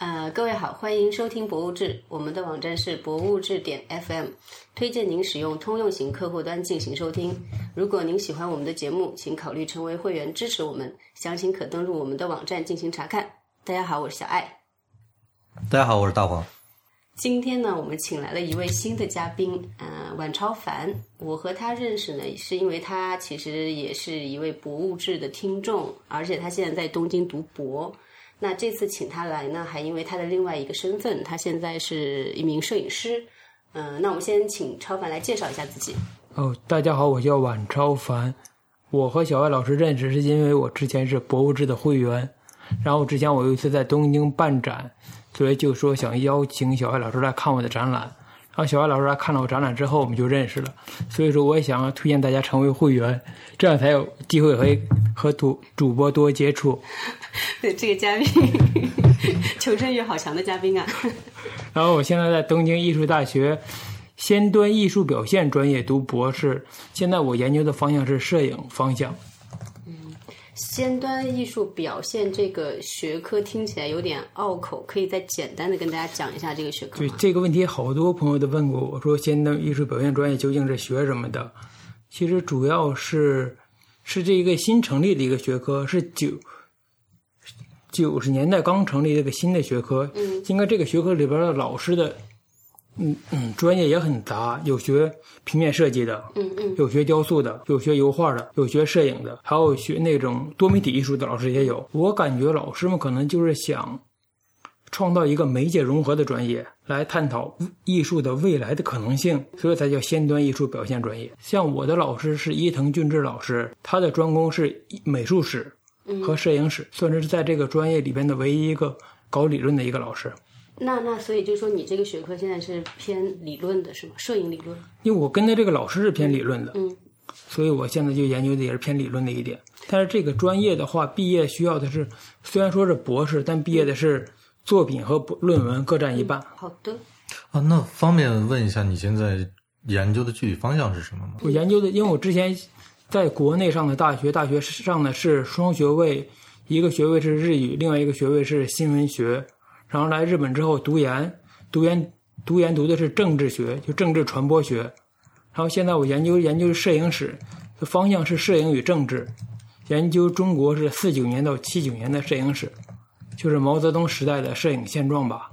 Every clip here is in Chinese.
呃，各位好，欢迎收听《博物志》，我们的网站是博物志点 FM，推荐您使用通用型客户端进行收听。如果您喜欢我们的节目，请考虑成为会员支持我们，详情可登录我们的网站进行查看。大家好，我是小爱。大家好，我是大黄。今天呢，我们请来了一位新的嘉宾，呃，晚超凡。我和他认识呢，是因为他其实也是一位博物志的听众，而且他现在在东京读博。那这次请他来呢，还因为他的另外一个身份，他现在是一名摄影师。嗯、那我们先请超凡来介绍一下自己。哦，大家好，我叫晚超凡。我和小艾老师认识是因为我之前是博物志的会员，然后之前我有一次在东京办展，所以就说想邀请小艾老师来看我的展览。然后小艾老师来看了我展览之后，我们就认识了。所以说，我也想要推荐大家成为会员，这样才有机会和和主主播多接触。对这个嘉宾，求生欲好强的嘉宾啊！然后我现在在东京艺术大学先端艺术表现专业读博士，现在我研究的方向是摄影方向。嗯先端艺术表现这个学科听起来有点拗口，可以再简单的跟大家讲一下这个学科？对这个问题，好多朋友都问过我，说先端艺术表现专业究竟是学什么的？其实主要是是这一个新成立的一个学科，是九九十年代刚成立的一个新的学科。嗯，应该这个学科里边的老师的，嗯嗯，专业也很杂，有学平面设计的，嗯嗯有学雕塑的，有学油画的，有学摄影的，还有学那种多媒体艺术的老师也有。我感觉老师们可能就是想创造一个媒介融合的专业，来探讨艺术的未来的可能性，所以才叫先端艺术表现专业。像我的老师是伊藤俊志老师，他的专攻是美术史和摄影史，算是在这个专业里边的唯一一个搞理论的一个老师。那那所以就是说，你这个学科现在是偏理论的是吗？摄影理论？因为我跟的这个老师是偏理论的，嗯所以我现在就研究的也是偏理论的一点。但是这个专业的话，毕业需要的是，虽然说是博士，但毕业的是作品和论文各占一半。好的，啊，那方便问一下，你现在研究的具体方向是什么吗？我研究的，因为我之前在国内上的大学，大学上的是双学位，一个学位是日语，另外一个学位是新闻学。然后来日本之后读研，读研读研读的是政治学，就政治传播学。然后现在我研究研究摄影史，方向是摄影与政治，研究中国是四九年到七九年的摄影史，就是毛泽东时代的摄影现状吧。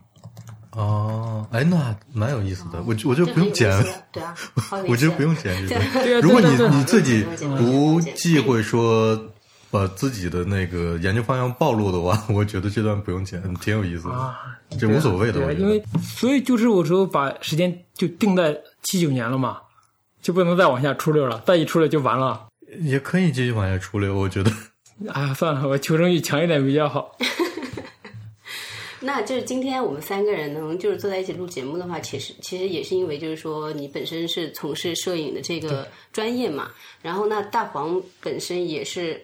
哦，哎，那蛮有意思的，我我觉得不用剪对啊，我觉得不用剪这个。对啊如果你你自己不忌讳说把自己的那个研究方向暴露的话，我觉得这段不用剪，挺有意思的，啊，这无所谓的。因为所以就是我说把时间就定在七九年了嘛，就不能再往下出溜了，再一出溜就完了。也可以继续往下出溜，我觉得。哎呀，算了，我求生欲强一点比较好。那就是今天我们三个人能就是坐在一起录节目的话，其实其实也是因为就是说你本身是从事摄影的这个专业嘛，然后那大黄本身也是，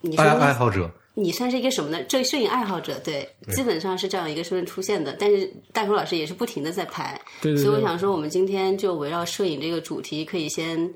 你说爱爱好者，你算是一个什么呢？这摄影爱好者，对，基本上是这样一个身份出现的。但是大黄老师也是不停的在拍，对对对，所以我想说，我们今天就围绕摄影这个主题，可以先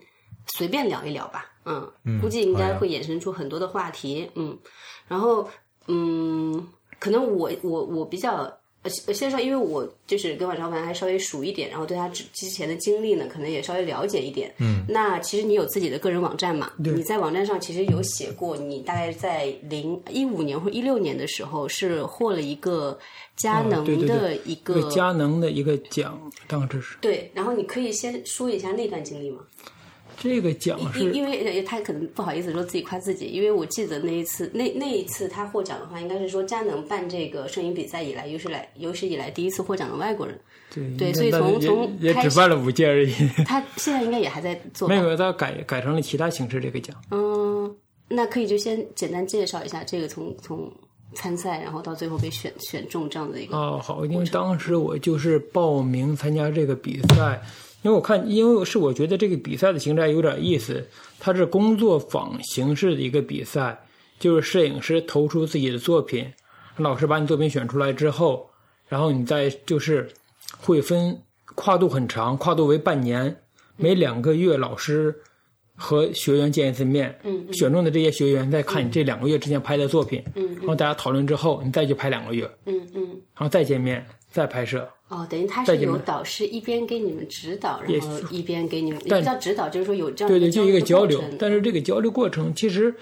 随便聊一聊吧。嗯，估计应该会衍生出很多的话题。嗯，然后嗯，可能我我我比较。呃，先说，因为我就是跟晚超凡还稍微熟一点，然后对他之之前的经历呢，可能也稍微了解一点。嗯，那其实你有自己的个人网站嘛？对你在网站上其实有写过，你大概在零一五年或一六年的时候是获了一个佳能的一一个佳能的一个奖，当时是对，然后你可以先说一下那段经历吗？这个奖因是因为呃他可能不好意思说自己夸自己，因为我记得那一次那那一次他获奖的话，应该是说佳能办这个摄影比赛以来有史来有史以来第一次获奖的外国人。对对所以从从也只办了五届而已，他现在应该也还在做吧没有他改改成了其他形式这个奖。嗯，那可以就先简单介绍一下这个从从参赛，然后到最后被选选中这样的一个。哦，好，因为当时我就是报名参加这个比赛，因为我看，因为是我觉得这个比赛的形式有点意思，它是工作坊形式的一个比赛，就是摄影师投出自己的作品，老师把你作品选出来之后，然后你再就是会分跨度很长，跨度为半年，每两个月老师和学员见一次面，嗯嗯。选中的这些学员再看你这两个月之前拍的作品，嗯然后大家讨论之后，你再去拍两个月，嗯嗯，然后再见面，再拍摄。哦，等于他是有导师一边给你们指导，然后一边给你们，但也叫指导，就是说有这样对对，就一个交流。但是这个交流过程，其实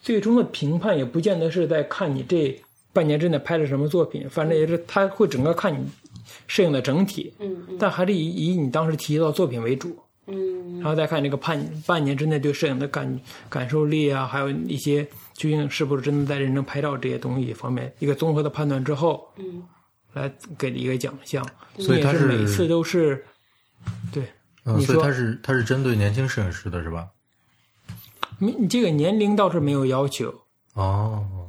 最终的评判也不见得是在看你这半年之内拍了什么作品，反正也是他会整个看你摄影的整体，嗯嗯。但还是以以你当时提到作品为主，嗯然后再看这个半半年之内对摄影的感感受力啊，还有一些究竟是不是真的在认真拍照这些东西方面一个综合的判断之后，嗯来给的一个奖项。所以他是每次都是对。嗯，你说所以他是他是针对年轻摄影师的是吧？你你这个年龄倒是没有要求，哦，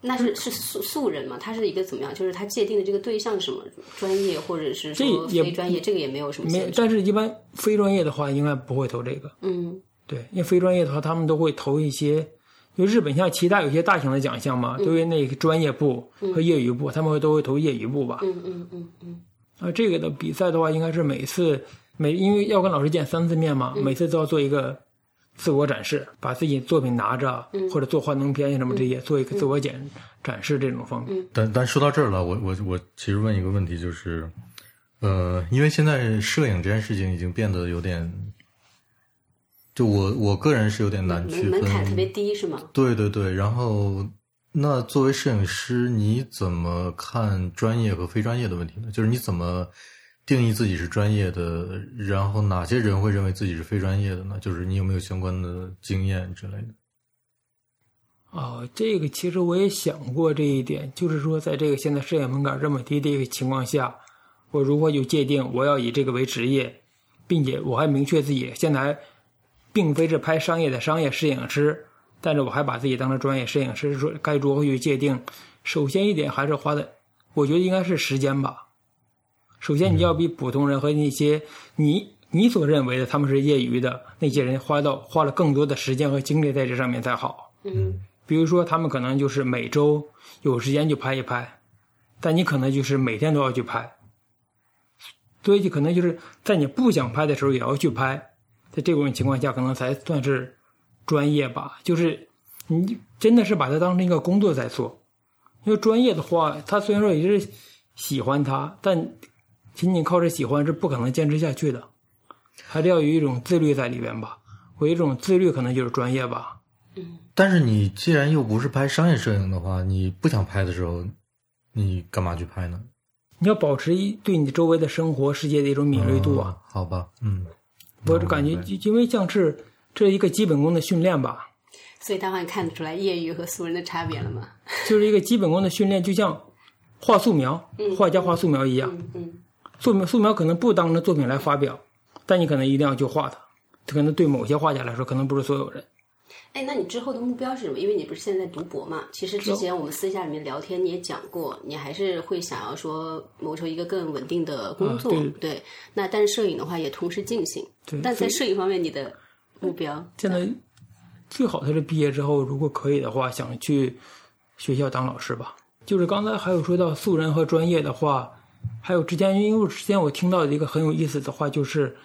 那是是素素人嘛？他是一个怎么样？就是他界定的这个对象是什么专业，或者是说非专业，这个也没有什么没。但是一般非专业的话，应该不会投这个。嗯对，因为非专业的话，他们都会投一些，就日本像其他有些大型的奖项嘛，都有那个专业部和业余部，他们会都会投业余部吧。嗯嗯嗯嗯啊，这个的比赛的话，应该是每次每因为要跟老师见三次面嘛，嗯每次都要做一个自我展示，把自己作品拿着，嗯或者做幻灯片什么这些，做一个自我展展示这种方面。但但说到这儿了，我我我其实问一个问题，就是，呃，因为现在摄影这件事情已经变得有点，就我我个人是有点难区分，门门槛特别低是吗？对对对，然后那作为摄影师，你怎么看专业和非专业的问题呢？就是你怎么定义自己是专业的，然后哪些人会认为自己是非专业的呢？就是你有没有相关的经验之类的？啊，这个其实我也想过这一点，就是说，在这个现在摄影门槛这么低的一个情况下，我如果有界定我要以这个为职业，并且我还明确自己现在并非是拍商业的商业摄影师，但是我还把自己当成专业摄影师，说该如何去界定？首先一点还是花的，我觉得应该是时间吧。首先，你要比普通人和那些你你所认为的他们是业余的那些人花到花了更多的时间和精力在这上面才好。嗯比如说，他们可能就是每周有时间就拍一拍，但你可能就是每天都要去拍，所以就可能就是在你不想拍的时候也要去拍，在这种情况下，可能才算是专业吧。就是你真的是把它当成一个工作在做，因为专业的话，他虽然说也是喜欢他，但仅仅靠着喜欢是不可能坚持下去的，还是要有一种自律在里边吧。我有一种自律，可能就是专业吧。嗯但是你既然又不是拍商业摄影的话，你不想拍的时候，你干嘛去拍呢？你要保持一对你周围的生活世界的一种敏锐度啊！哦好吧，嗯，我就感觉，因为像是这一个基本功的训练吧，所以大家看得出来业余和素人的差别了吗？就是一个基本功的训练，就像画素描，画家画素描一样。嗯嗯素描素描可能不当着作品来发表，但你可能一定要去画它。这可能对某些画家来说，可能不是所有人。哎，那你之后的目标是什么？因为你不是现在在读博嘛？其实之前我们私下里面聊天，你也讲过，你还是会想要说谋求一个更稳定的工作。啊对那但是摄影的话也同时进行。对，但在摄影方面，你的目标现在最好的是毕业之后，如果可以的话，想去学校当老师吧。就是刚才还有说到素人和专业的话，还有之前，因为之前我听到的一个很有意思的话，就是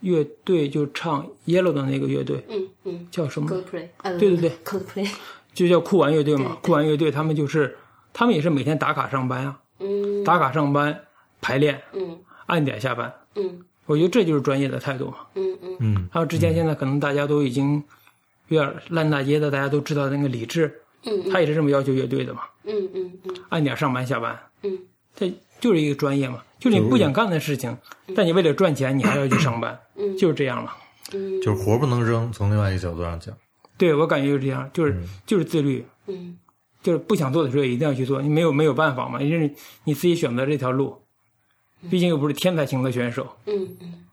乐队就唱 Yellow 的那个乐队嗯嗯。叫什么？对对对，Coldplay，就叫酷玩乐队嘛。酷玩乐队他们就是，他们也是每天打卡上班啊，嗯。打卡上班排练，嗯。按点下班。嗯。我觉得这就是专业的态度嘛。嗯嗯。嗯。还有之前现在可能大家都已经有点烂大街的，大家都知道那个李志，嗯他也是这么要求乐队的嘛，嗯嗯嗯。按点上班下班，嗯。这就是一个专业嘛，就是你不想干的事情，但你为了赚钱，你还要去上班，嗯。就是这样了。嗯。就是活不能扔。从另外一个角度上讲，对我感觉就是这样，就是就是自律，嗯。就是不想做的时候一定要去做，你没有没有办法嘛，因为你自己选择这条路，毕竟又不是天才型的选手。嗯嗯。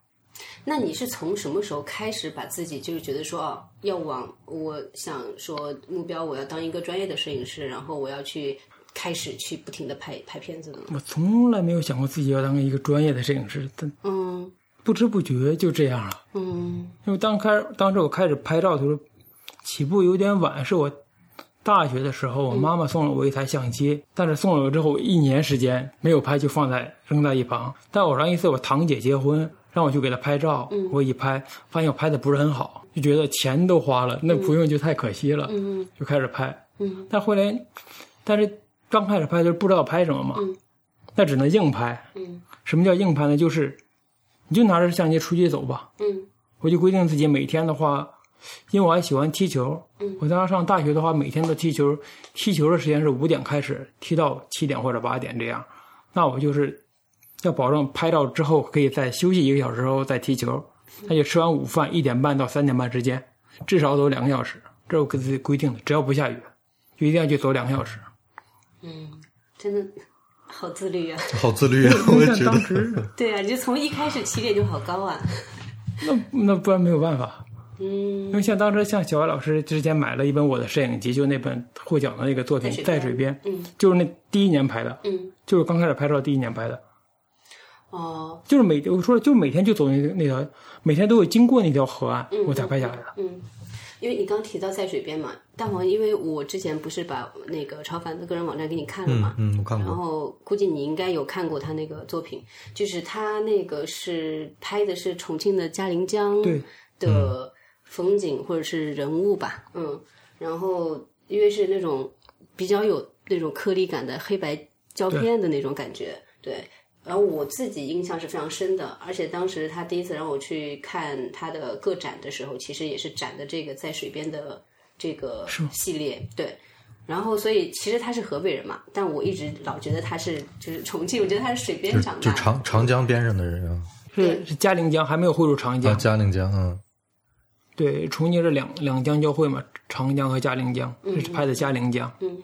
那你是从什么时候开始把自己就是觉得说哦，要往我想说目标，我要当一个专业的摄影师，然后我要去开始去不停的拍拍片子？我从来没有想过自己要当一个专业的摄影师，但嗯不知不觉就这样了。嗯因为当开当时我开始拍照的时候，起步有点晚，是我大学的时候，我妈妈送了我一台相机，但是送了我之后，一年时间没有拍，就放在扔在一旁。但偶然一次我堂姐结婚，让我去给她拍照。嗯我一拍，发现我拍的不是很好，就觉得钱都花了，那不用就太可惜了，嗯就开始拍。嗯但后来，但是刚开始拍就是不知道拍什么嘛，嗯那只能硬拍。嗯什么叫硬拍呢？就是你就拿着相机出去走吧。嗯我就规定自己每天的话，因为我还喜欢踢球，嗯我当时上大学的话，每天都踢球，踢球的时间是五点开始，踢到七点或者八点这样。那我就是要保证拍照之后可以再休息一个小时后再踢球，那就吃完午饭一点半到三点半之间，至少走两个小时，这是我给自己规定的，只要不下雨，就一定要去走两个小时。嗯，真的好自律啊！好自律啊！我也觉得，当时 对啊，你就从一开始起点就好高啊。那那不然没有办法。嗯因嗯为像当时像小艾老师之前买了一本我的摄影集，就那本获奖的那个作品《在水边》，嗯就是那第一年拍的，嗯就是刚开始拍照第一年拍的，哦就是每我说就每天就走那那条，每天都会经过那条河岸，我才拍下来的。嗯，因为你刚提到在水边嘛，大黄，因为我之前不是把那个超凡的个人网站给你看了嘛，嗯嗯，我看然，后估计你应该有看过他那个作品，就是他那个是拍的是重庆的嘉陵江对的风景或者是人物吧，嗯，然后因为是那种比较有那种颗粒感的黑白胶片的那种感觉，对。然后我自己印象是非常深的，而且当时他第一次让我去看他的个展的时候，其实也是展的这个在水边的这个系列，对。然后，所以其实他是河北人嘛，但我一直老觉得他是就是重庆，我觉得他是水边就就长大的。长长江边上的人啊，是是嘉陵江还没有汇入长啊，江，嘉陵江，嗯，对，重庆是两两江交汇嘛，长江和嘉陵江，是拍的嘉陵江。嗯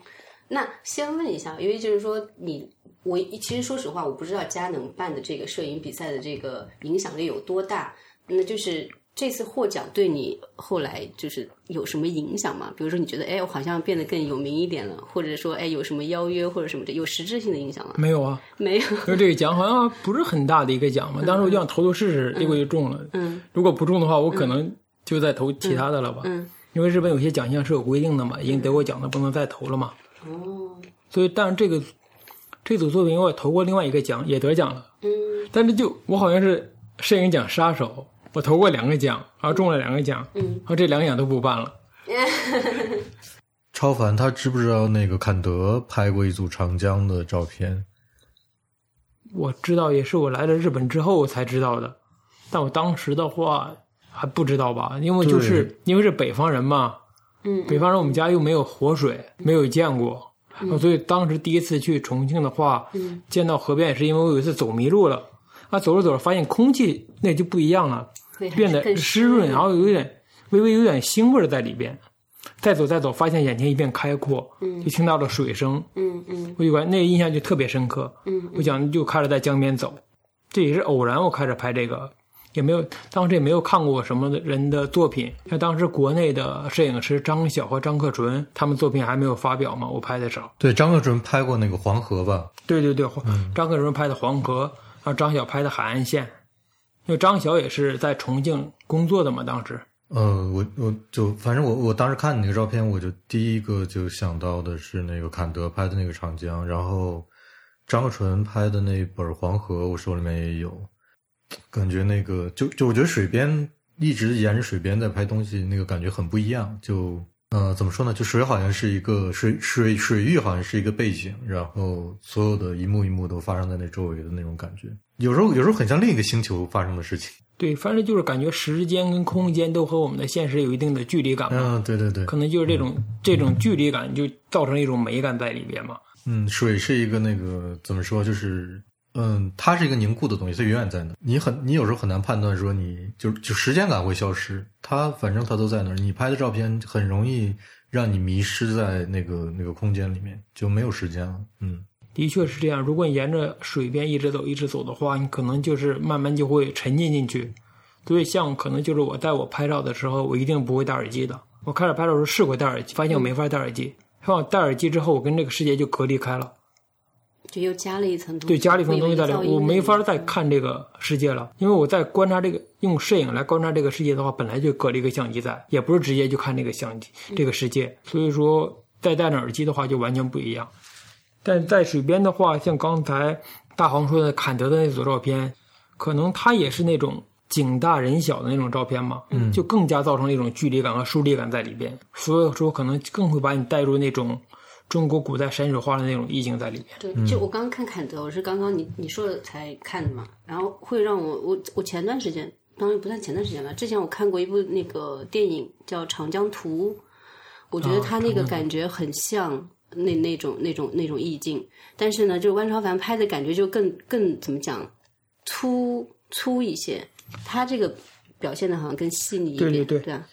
那先问一下，因为就是说你，我其实说实话，我不知道佳能办的这个摄影比赛的这个影响力有多大。那就是这次获奖对你后来就是有什么影响吗？比如说你觉得，哎，我好像变得更有名一点了，或者说，哎，有什么邀约或者什么的，有实质性的影响吗？没有啊，没有。因为这个奖好像不是很大的一个奖嘛，当时我就想投投试试，结果就中了。嗯如果不中的话，我可能就再投其他的了吧。嗯因为日本有些奖项是有规定的嘛，已经得过奖的不能再投了嘛。哦所以，但是这个这组作品我也投过另外一个奖，也得奖了。嗯但是就我好像是摄影奖杀手，我投过两个奖，然后中了两个奖，嗯然后这两个奖都不办了。超凡他知不知道那个坎德拍过一组长江的照片？我知道，也是我来了日本之后才知道的，但我当时的话还不知道吧，因为就是因为是北方人嘛，嗯北方人我们家又没有活水，没有见过，所以当时第一次去重庆的话，嗯。见到河边也是因为我有一次走迷路了，啊，走着走着发现空气那就不一样了，变得湿润，然后有点微微有点腥味儿在里边。再走再走，发现眼前一片开阔，就听到了水声，嗯嗯。我就感那个印象就特别深刻。嗯我想就开始在江边走，这也是偶然我开始拍这个，也没有当时也没有看过什么的人的作品。像当时国内的摄影师张晓和张克纯，他们作品还没有发表嘛，我拍的少。对，张克纯拍过那个黄河吧？对对对，张克纯拍的黄河，然后张晓拍的海岸线，因为张晓也是在重庆工作的嘛，当时。呃，我我就反正我我当时看你那个照片，我就第一个就想到的是那个坎德拍的那个长江，然后张克纯拍的那本黄河，我手里面也有，感觉那个就就我觉得水边一直沿着水边在拍东西，那个感觉很不一样。就呃怎么说呢？就水好像是一个水水水域，好像是一个背景，然后所有的一幕一幕都发生在那周围的那种感觉，有时候有时候很像另一个星球发生的事情。对，反正就是感觉时间跟空间都和我们的现实有一定的距离感嘛，嗯，对对对，可能就是这种这种距离感就造成一种美感在里边嘛。嗯，水是一个那个怎么说，就是嗯，它是一个凝固的东西，它永远在那。你很，你有时候很难判断说你就就时间感会消失，它反正它都在那儿。你拍的照片很容易让你迷失在那个那个空间里面，就没有时间了。嗯，的确是这样。如果你沿着水边一直走，一直走的话，你可能就是慢慢就会沉浸进去。所以，像可能就是我在我拍照的时候，我一定不会戴耳机的。我开始拍照的时候试过戴耳机，发现我没法戴耳机。像我戴耳机之后，我跟这个世界就隔离开了。就又加了一层东西，对，加了一层东西在里，会有一个噪音我没法的再看这个世界了，因为我在观察这个用摄影来观察这个世界的话，本来就隔了一个相机在，也不是直接就看这个相机这个世界，所以说再戴上耳机的话就完全不一样。但在水边的话，像刚才大黄说的坎德的那组照片，可能它也是那种景大人小的那种照片嘛，嗯，就更加造成一种距离感和疏离感在里边，所以说可能更会把你带入那种中国古代山水画的那种意境在里面。对，就我刚刚看坎德，我是刚刚你你说的才看的嘛，然后会让我我我前段时间，当然不算前段时间了，之前我看过一部那个电影叫《长江图》，我觉得他那个感觉很像那那种那种那种意境，但是呢，就是万超凡拍的感觉就更更怎么讲粗粗一些，他这个表现的好像更细腻一点，对对。对啊，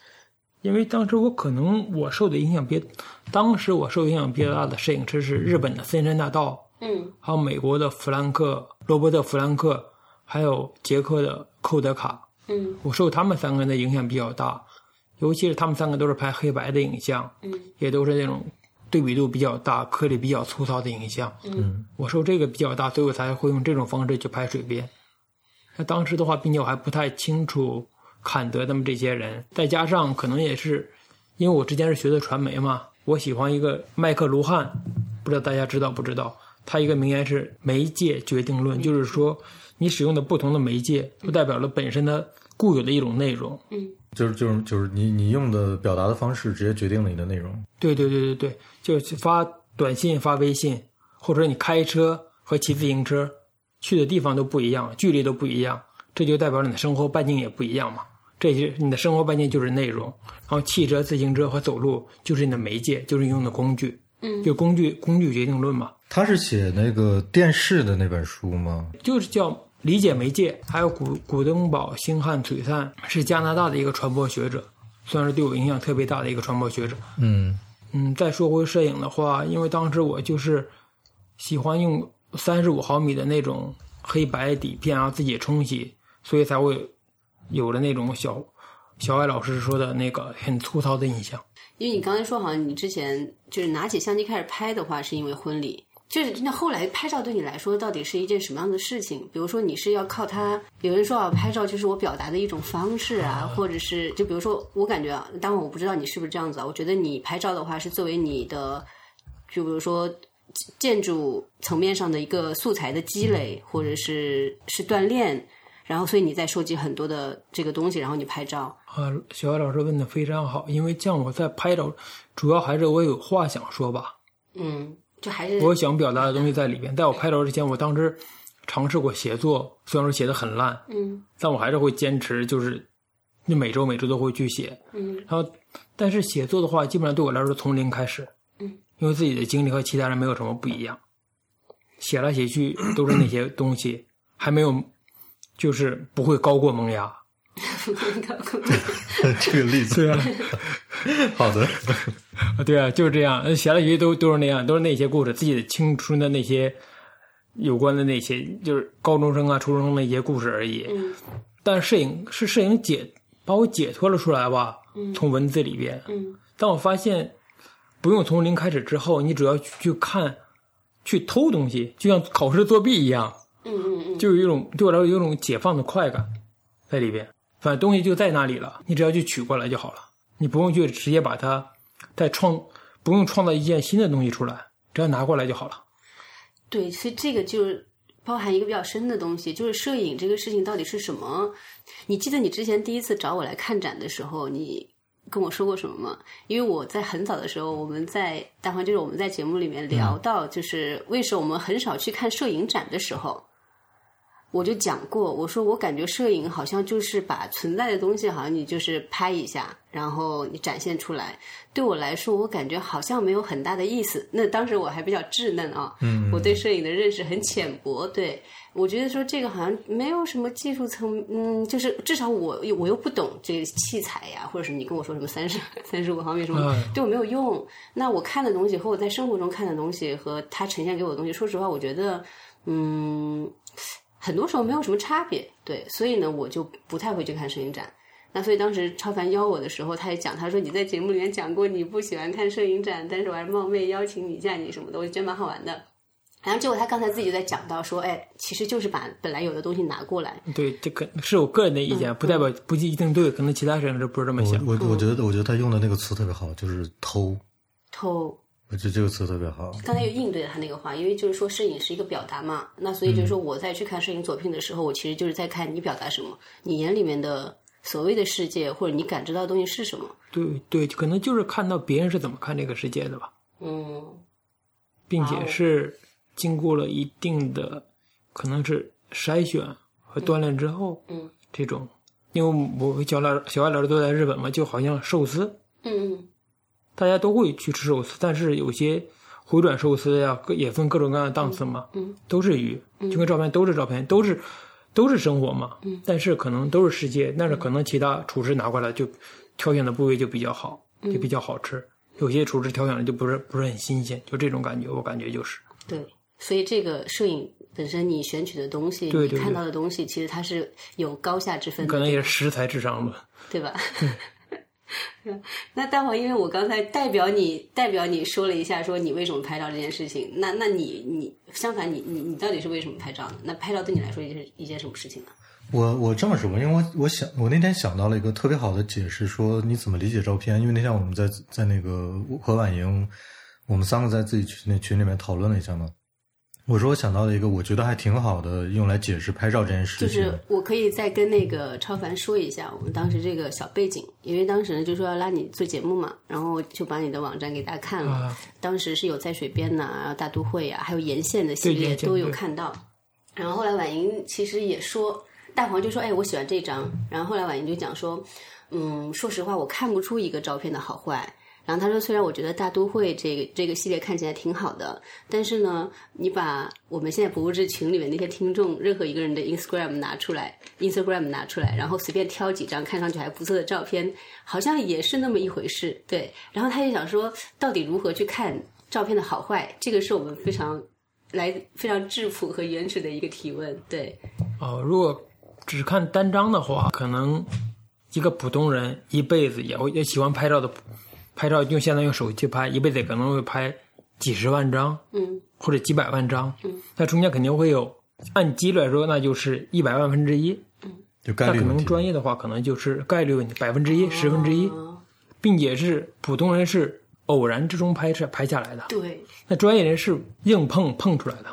因为当时我可能我受的影响比，当时我受影响比较大的摄影师是日本的森山大道，嗯还有美国的弗兰克罗伯特·弗兰克，还有捷克的寇德卡，嗯我受他们三个人的影响比较大，尤其是他们三个都是拍黑白的影像，嗯也都是那种对比度比较大、颗粒比较粗糙的影像。嗯我受这个比较大，所以我才会用这种方式去拍水边。那当时的话，并且我还不太清楚坎德他们这些人，再加上可能也是因为我之前是学的传媒嘛，我喜欢一个麦克卢汉，不知道大家知道不知道？他一个名言是“媒介决定论”，就是说你使用的不同的媒介，不代表了本身的固有的一种内容。嗯就是就是就是你你用的表达的方式直接决定了你的内容。对对对对对，就是发短信、发微信，或者你开车和骑自行车去的地方都不一样，距离都不一样，这就代表你的生活半径也不一样嘛。这些你的生活半径就是内容，然后汽车、自行车和走路就是你的媒介，就是你用的工具，嗯就工具工具决定论嘛，他是写那个电视的那本书吗？就是叫理解媒介。还有古古登堡星汉璀璨是加拿大的一个传播学者，算是对我影响特别大的一个传播学者。嗯嗯，再说回摄影的话，因为当时我就是喜欢用三十五毫米的那种黑白底片，然后自己冲洗，所以才会有了那种小小艾老师说的那个很粗糙的印象。因为你刚才说，好像你之前就是拿起相机开始拍的话，是因为婚礼。就是那后来拍照对你来说到底是一件什么样的事情？比如说你是要靠它，有人说啊，拍照就是我表达的一种方式啊，或者是就比如说我感觉啊，当然我不知道你是不是这样子啊，我觉得你拍照的话是作为你的，就比如说建筑层面上的一个素材的积累，或者是是锻炼，然后所以你在收集很多的这个东西，然后你拍照。啊，小艾老师问的非常好，因为像我在拍照，主要还是我有话想说吧，嗯，就还是我想表达的东西在里边。在我拍照之前，我当时尝试过写作，虽然说写的很烂，嗯但我还是会坚持，就是你每周每周都会去写。嗯然后，但是写作的话，基本上对我来说从零开始，嗯，因为自己的经历和其他人没有什么不一样，写来写去都是那些东西，还没有，就是不会高过萌芽。这个例子，对啊，好的，对啊，就是这样，写来写去都都是那样，都是那些故事，自己的青春的那些有关的那些，就是高中生啊、初中生的一些故事而已。嗯但摄影是摄影解把我解脱了出来吧，从文字里边。嗯但我发现，不用从零开始之后，你只要去去看，去偷东西，就像考试作弊一样，嗯嗯嗯，就有一种对我来说有一种解放的快感在里边。反正东西就在那里了，你只要去取过来就好了，你不用去直接把它再创，不用创造一件新的东西出来，只要拿过来就好了。对，所以这个就包含一个比较深的东西，就是摄影这个事情到底是什么？你记得你之前第一次找我来看展的时候，你跟我说过什么吗？因为我在很早的时候，我们在大黄就是我们在节目里面聊到，就是为什么我们很少去看摄影展的时候。我就讲过，我说我感觉摄影好像就是把存在的东西，好像你就是拍一下，然后你展现出来。对我来说，我感觉好像没有很大的意思。那当时我还比较稚嫩啊，嗯，我对摄影的认识很浅薄。对我觉得说这个好像没有什么技术层，嗯，就是至少我我又不懂这个器材呀，或者是你跟我说什么三十三十五毫米什么，嗯对我没有用。那我看的东西和我在生活中看的东西和它呈现给我的东西，说实话，我觉得，嗯。很多时候没有什么差别，对，所以呢，我就不太会去看摄影展。那所以当时超凡邀我的时候，他也讲，他说你在节目里面讲过你不喜欢看摄影展，但是我还冒昧邀请你一下你什么的，我就觉得蛮好玩的。然后结果他刚才自己就在讲到说，哎，其实就是把本来有的东西拿过来，对，这个是我个人的意见，不代表不一定对，可能其他摄影师不是这么想。我我我觉得我觉得他用的那个词特别好，就是偷。偷，我觉得这个词特别好。刚才又应对了他那个话，因为就是说摄影是一个表达嘛，那所以就是说我在去看摄影作品的时候，我其实就是在看你表达什么，你眼里面的所谓的世界或者你感知到的东西是什么。对对，可能就是看到别人是怎么看这个世界的吧，嗯。并且是经过了一定的可能是筛选和锻炼之后，嗯。这种，因为我和小老小艾老师都在日本嘛，就好像寿司，嗯大家都会去吃寿司，但是有些回转寿司呀，各也分各种各样的档次嘛，嗯都是鱼，就跟照片都是照片，都是都是生活嘛，嗯。但是可能都是世界，但是可能其他厨师拿过来就挑选的部位就比较好，嗯。就比较好吃，有些厨师挑选的就不是不是很新鲜，就这种感觉，我感觉就是，对，所以这个摄影本身你选取的东西，对对。你看到的东西，其实它是有高下之分的，可能也是食材智商吧。对吧？那待会儿，因为我刚才代表你代表你说了一下，说你为什么拍照这件事情，那那你你相反你你你到底是为什么拍照呢？那拍照对你来说是一件什么事情呢？我我这么说，因为我我想我那天想到了一个特别好的解释，说你怎么理解照片。因为那天我们在在那个何婉莹，我们三个在自己群那群里面讨论了一下嘛。我说我想到了一个我觉得还挺好的，用来解释拍照这件事情。就是我可以再跟那个超凡说一下我们当时这个小背景，因为当时呢就说要拉你做节目嘛，然后就把你的网站给大家看了。啊当时是有在水边呐、然后大都会啊，还有沿线的系列都有看到。然后后来婉莹其实也说，大黄就说：“哎，我喜欢这张。”然后后来婉莹就讲说：“嗯，说实话，我看不出一个照片的好坏。”然后他说：“虽然我觉得大都会这个这个系列看起来挺好的，但是呢，你把我们现在博物志群里面那些听众任何一个人的 Instagram 拿出来，Instagram 拿出来，然后随便挑几张看上去还不错的照片，好像也是那么一回事。对，然后他就想说，到底如何去看照片的好坏？这个是我们非常来非常质朴和原始的一个提问。对，哦，如果只看单张的话，可能一个普通人一辈子也会也喜欢拍照的，拍照用现在用手机拍，一辈子可能会拍几十万张嗯或者几百万张，嗯，那中间肯定会有按几率来说，那就是一百万分之一。就概那可率问题。能专业的话，可能就是概率问题，百分之一、十分之一，哦并且是普通人是偶然之中拍摄拍下来的。对，那专业人是硬碰碰出来的，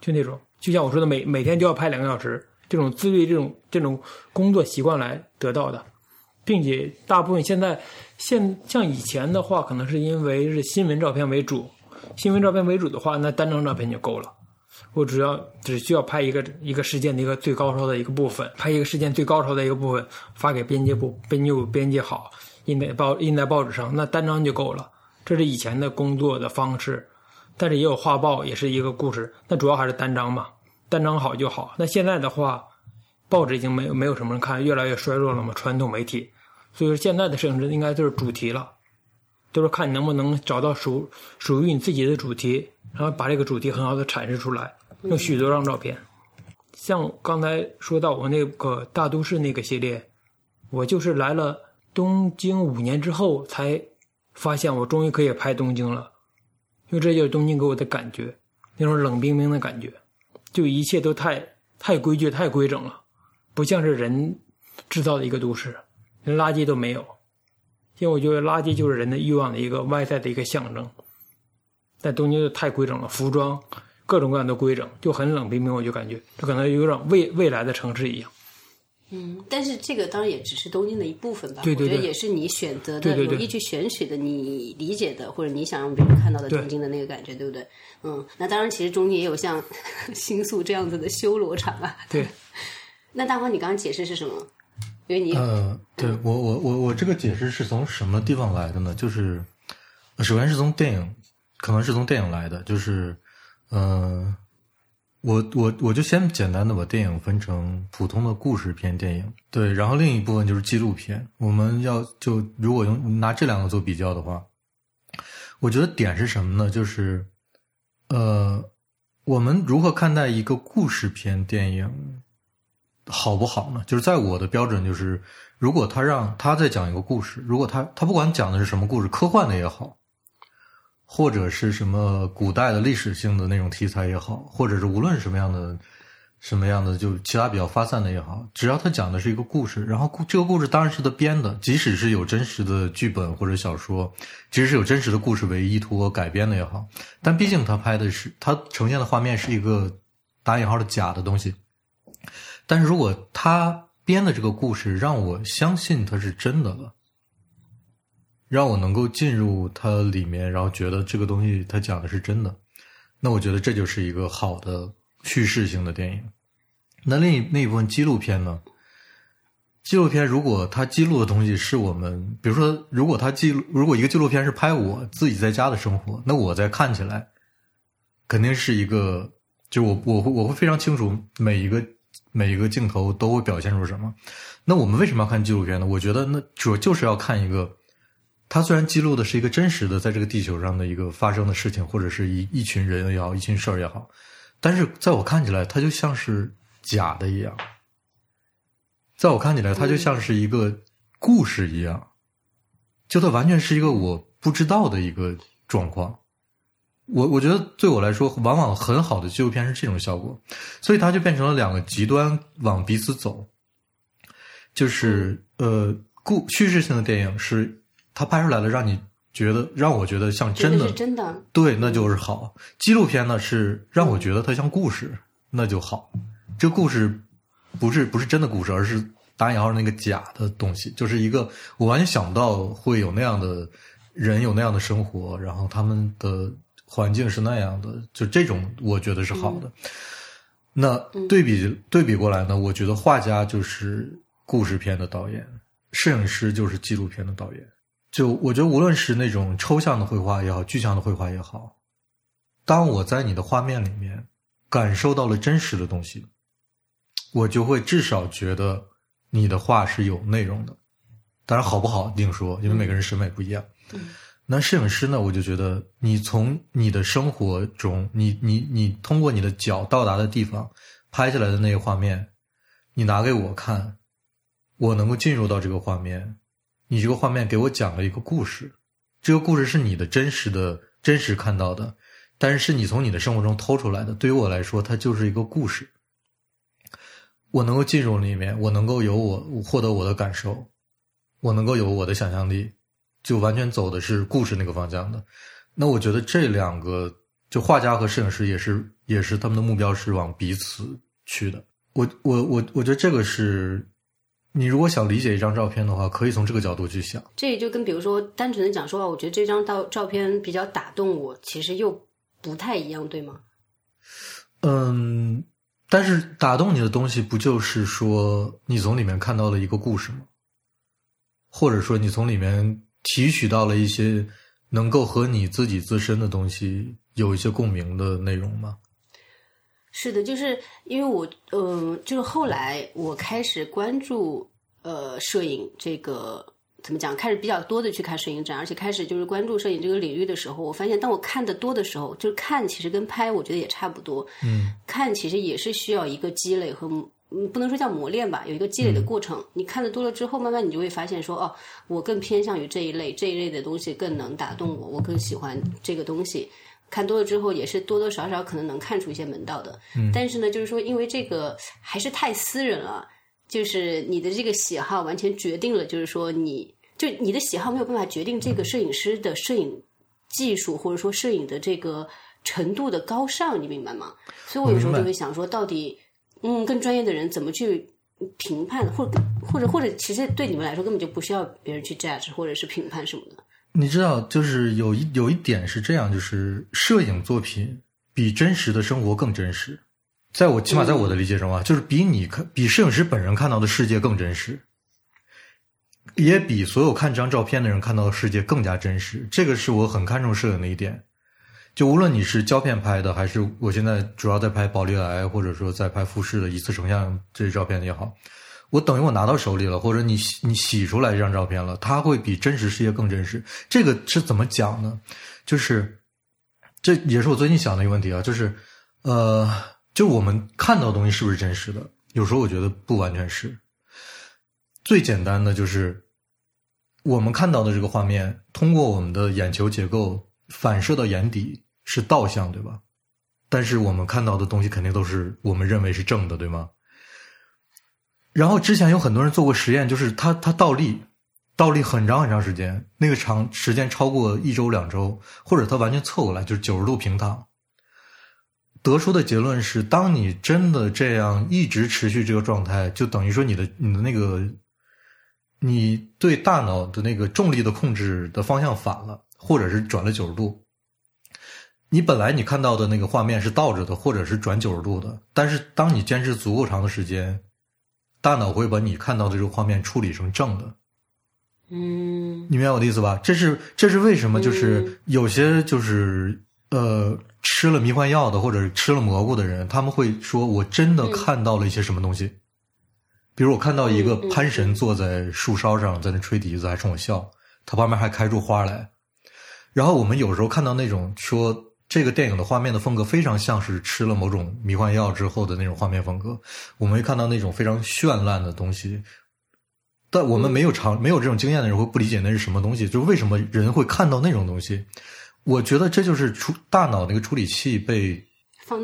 就那种，就像我说的，每每天就要拍两个小时，这种自律、这种这种工作习惯来得到的，并且大部分现在现像以前的话，可能是因为是新闻照片为主，新闻照片为主的话，那单张照片就够了。我只要只需要拍一个一个事件的一个最高潮的一个部分，拍一个事件最高潮的一个部分，发给编辑部，编辑部编辑好，印在报印在报纸上，那单张就够了。这是以前的工作的方式，但是也有画报，也是一个故事。那主要还是单张嘛，单张好就好。那现在的话，报纸已经没有没有什么人看，越来越衰弱了嘛，传统媒体。所以说现在的摄影师应该就是主题了，就是看你能不能找到属属于你自己的主题，然后把这个主题很好的阐释出来，用许多张照片。像刚才说到我那个大都市那个系列，我就是来了东京五年之后才发现我终于可以拍东京了，因为这就是东京给我的感觉，那种冷冰冰的感觉，就一切都太太规矩、太规整了，不像是人制造的一个都市，连垃圾都没有。因为我觉得垃圾就是人的欲望的一个外在的一个象征，但东京就太规整了，服装各种各样的规整，就很冷冰冰，我就感觉这可能有点未未来的城市一样。嗯，但是这个当然也只是东京的一部分吧。对对对我觉得也是你选择的、有意去选取的、你理解的，或者你想让别人看到的东京的那个感觉，对不对？嗯，那当然，其实中间也有像 新宿这样子的修罗场啊。对，那大黄，你刚刚解释是什么？因为你、呃，对我我我我这个解释是从什么地方来的呢？就是首先是从电影，可能是从电影来的，就是呃，我我我就先简单的把电影分成普通的故事片电影，对，然后另一部分就是纪录片。我们要就如果用拿这两个做比较的话，我觉得点是什么呢？就是呃，我们如何看待一个故事片电影？好不好呢？就是在我的标准，就是如果他让他在讲一个故事，如果他他不管讲的是什么故事，科幻的也好，或者是什么古代的历史性的那种题材也好，或者是无论什么样的什么样的，就其他比较发散的也好，只要他讲的是一个故事，然后故这个故事当然是他编的，即使是有真实的剧本或者小说，即使是有真实的故事为依托改编的也好，但毕竟他拍的是他呈现的画面是一个打引号的假的东西。但是如果他编的这个故事让我相信它是真的了，让我能够进入它里面，然后觉得这个东西他讲的是真的，那我觉得这就是一个好的。叙事性的电影，那另一那一部分纪录片呢？纪录片如果它记录的东西是我们，比如说，如果它记录，如果一个纪录片是拍我自己在家的生活，那我在看起来肯定是一个，就我我会我会非常清楚每一个每一个镜头都会表现出什么。那我们为什么要看纪录片呢？我觉得那主要就是要看一个，它虽然记录的是一个真实的在这个地球上的一个发生的事情，或者是一一群人也好，一群事儿也好。但是在我看起来，它就像是假的一样。在我看起来，它就像是一个故事一样，就它完全是一个我不知道的一个状况。我我觉得对我来说，往往很好的纪录片是这种效果，所以它就变成了两个极端往彼此走。就是呃，故叙事性的电影是它拍出来了，让你。觉得让我觉得像真的，真的对，那就是好。纪录片呢是让我觉得它像故事，那就好。这故事不是不是真的故事，而是打引号那个假的东西，就是一个我完全想不到会有那样的人有那样的生活，然后他们的环境是那样的，就这种我觉得是好的。那对比对比过来呢，我觉得画家就是故事片的导演，摄影师就是纪录片的导演。就我觉得，无论是那种抽象的绘画也好，具象的绘画也好，当我在你的画面里面感受到了真实的东西，我就会至少觉得你的画是有内容的。当然，好不好另说，因为每个人审美不一样。那摄影师呢？我就觉得，你从你的生活中，你你你通过你的脚到达的地方拍下来的那个画面，你拿给我看，我能够进入到这个画面。你这个画面给我讲了一个故事，这个故事是你的真实的真实看到的，但是是你从你的生活中偷出来的。对于我来说，它就是一个故事。我能够进入里面，我能够有我获得我的感受，我能够有我的想象力，就完全走的是故事那个方向的。那我觉得这两个，就画家和摄影师也是，也是他们的目标是往彼此去的。我我我我觉得这个是。你如果想理解一张照片的话，可以从这个角度去想。这也就跟比如说单纯的讲说话，我觉得这张照照片比较打动我，其实又不太一样，对吗？嗯，但是打动你的东西，不就是说你从里面看到了一个故事吗？或者说你从里面提取到了一些能够和你自己自身的东西有一些共鸣的内容吗？是的，就是因为我，嗯，就是后来我开始关注呃摄影这个怎么讲，开始比较多的去看摄影展，而且开始就是关注摄影这个领域的时候，我发现当我看的多的时候，就是看其实跟拍我觉得也差不多，嗯，看其实也是需要一个积累和嗯不能说叫磨练吧，有一个积累的过程。你看的多了之后，慢慢你就会发现说，哦，我更偏向于这一类，这一类的东西更能打动我，我更喜欢这个东西。看多了之后，也是多多少少可能能看出一些门道的。嗯，但是呢，就是说，因为这个还是太私人了，就是你的这个喜好完全决定了，就是说，你就你的喜好没有办法决定这个摄影师的摄影技术，或者说摄影的这个程度的高尚，你明白吗？所以我有时候就会想说，到底，嗯，更专业的人怎么去评判，或者或者或者，其实对你们来说根本就不需要别人去 judge 或者是评判什么的。你知道，就是有一有一点是这样，就是摄影作品比真实的生活更真实，在我起码在我的理解中啊，就是比你看比摄影师本人看到的世界更真实，也比所有看这张照片的人看到的世界更加真实。这个是我很看重摄影的一点。就无论你是胶片拍的，还是我现在主要在拍宝丽来，或者说在拍富士的一次成像这些照片也好。我等于我拿到手里了，或者你你洗出来这张照片了，它会比真实世界更真实。这个是怎么讲呢？就是这也是我最近想的一个问题啊，就是呃，就我们看到的东西是不是真实的？有时候我觉得不完全是。最简单的就是我们看到的这个画面，通过我们的眼球结构反射到眼底是倒向，对吧？但是我们看到的东西肯定都是我们认为是正的，对吗？然后之前有很多人做过实验，就是他他倒立，倒立很长很长时间，那个长时间超过一周两周，或者他完全侧过来，就是九十度平躺。得出的结论是，当你真的这样一直持续这个状态，就等于说你的你的那个，你对大脑的那个重力的控制的方向反了，或者是转了九十度。你本来你看到的那个画面是倒着的，或者是转九十度的，但是当你坚持足够长的时间，大脑会把你看到的这个画面处理成正的。嗯你明白我的意思吧？这是这是为什么？就是有些就是呃吃了迷幻药的或者吃了蘑菇的人，他们会说我真的看到了一些什么东西。比如我看到一个潘神坐在树梢上，在那吹笛子，还冲我笑，他旁边还开出花来。然后我们有时候看到那种说这个电影的画面的风格非常像是吃了某种迷幻药之后的那种画面风格，我们会看到那种非常绚烂的东西。但我们没有尝没有这种经验的人会不理解那是什么东西，就是为什么人会看到那种东西。我觉得这就是处大脑那个处理器被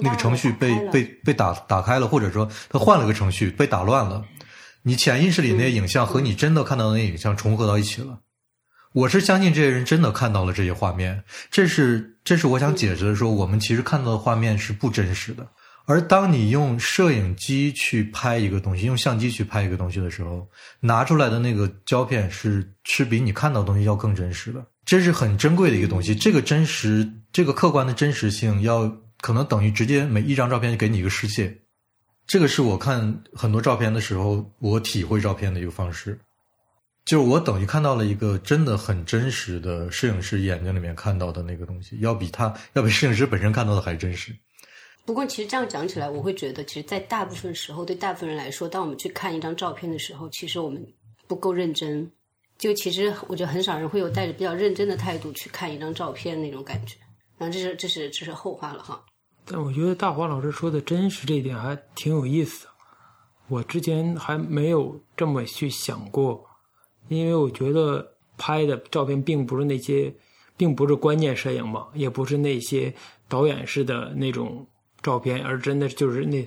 那个程序被被被打打开了，或者说他换了个程序被打乱了，你潜意识里那些影像和你真的看到的那些影像重合到一起了。我是相信这些人真的看到了这些画面，这是这是我想解释的说，我们其实看到的画面是不真实的。而当你用摄影机去拍一个东西，用相机去拍一个东西的时候，拿出来的那个胶片是是比你看到东西要更真实的，这是很珍贵的一个东西。这个真实，这个客观的真实性，要可能等于直接每一张照片就给你一个世界。这个是我看很多照片的时候，我体会照片的一个方式。就是我等于看到了一个真的很真实的摄影师眼睛里面看到的那个东西，要比他要比摄影师本身看到的还真实。不过，其实这样讲起来，我会觉得，其实，在大部分时候，对大部分人来说，当我们去看一张照片的时候，其实我们不够认真。就其实，我觉得很少人会有带着比较认真的态度去看一张照片那种感觉。然后，这是这是这是后话了哈。但我觉得大黄老师说的真实这一点还挺有意思的，我之前还没有这么去想过，因为我觉得拍的照片并不是那些，并不是关键摄影嘛，也不是那些导演式的那种照片，而真的就是那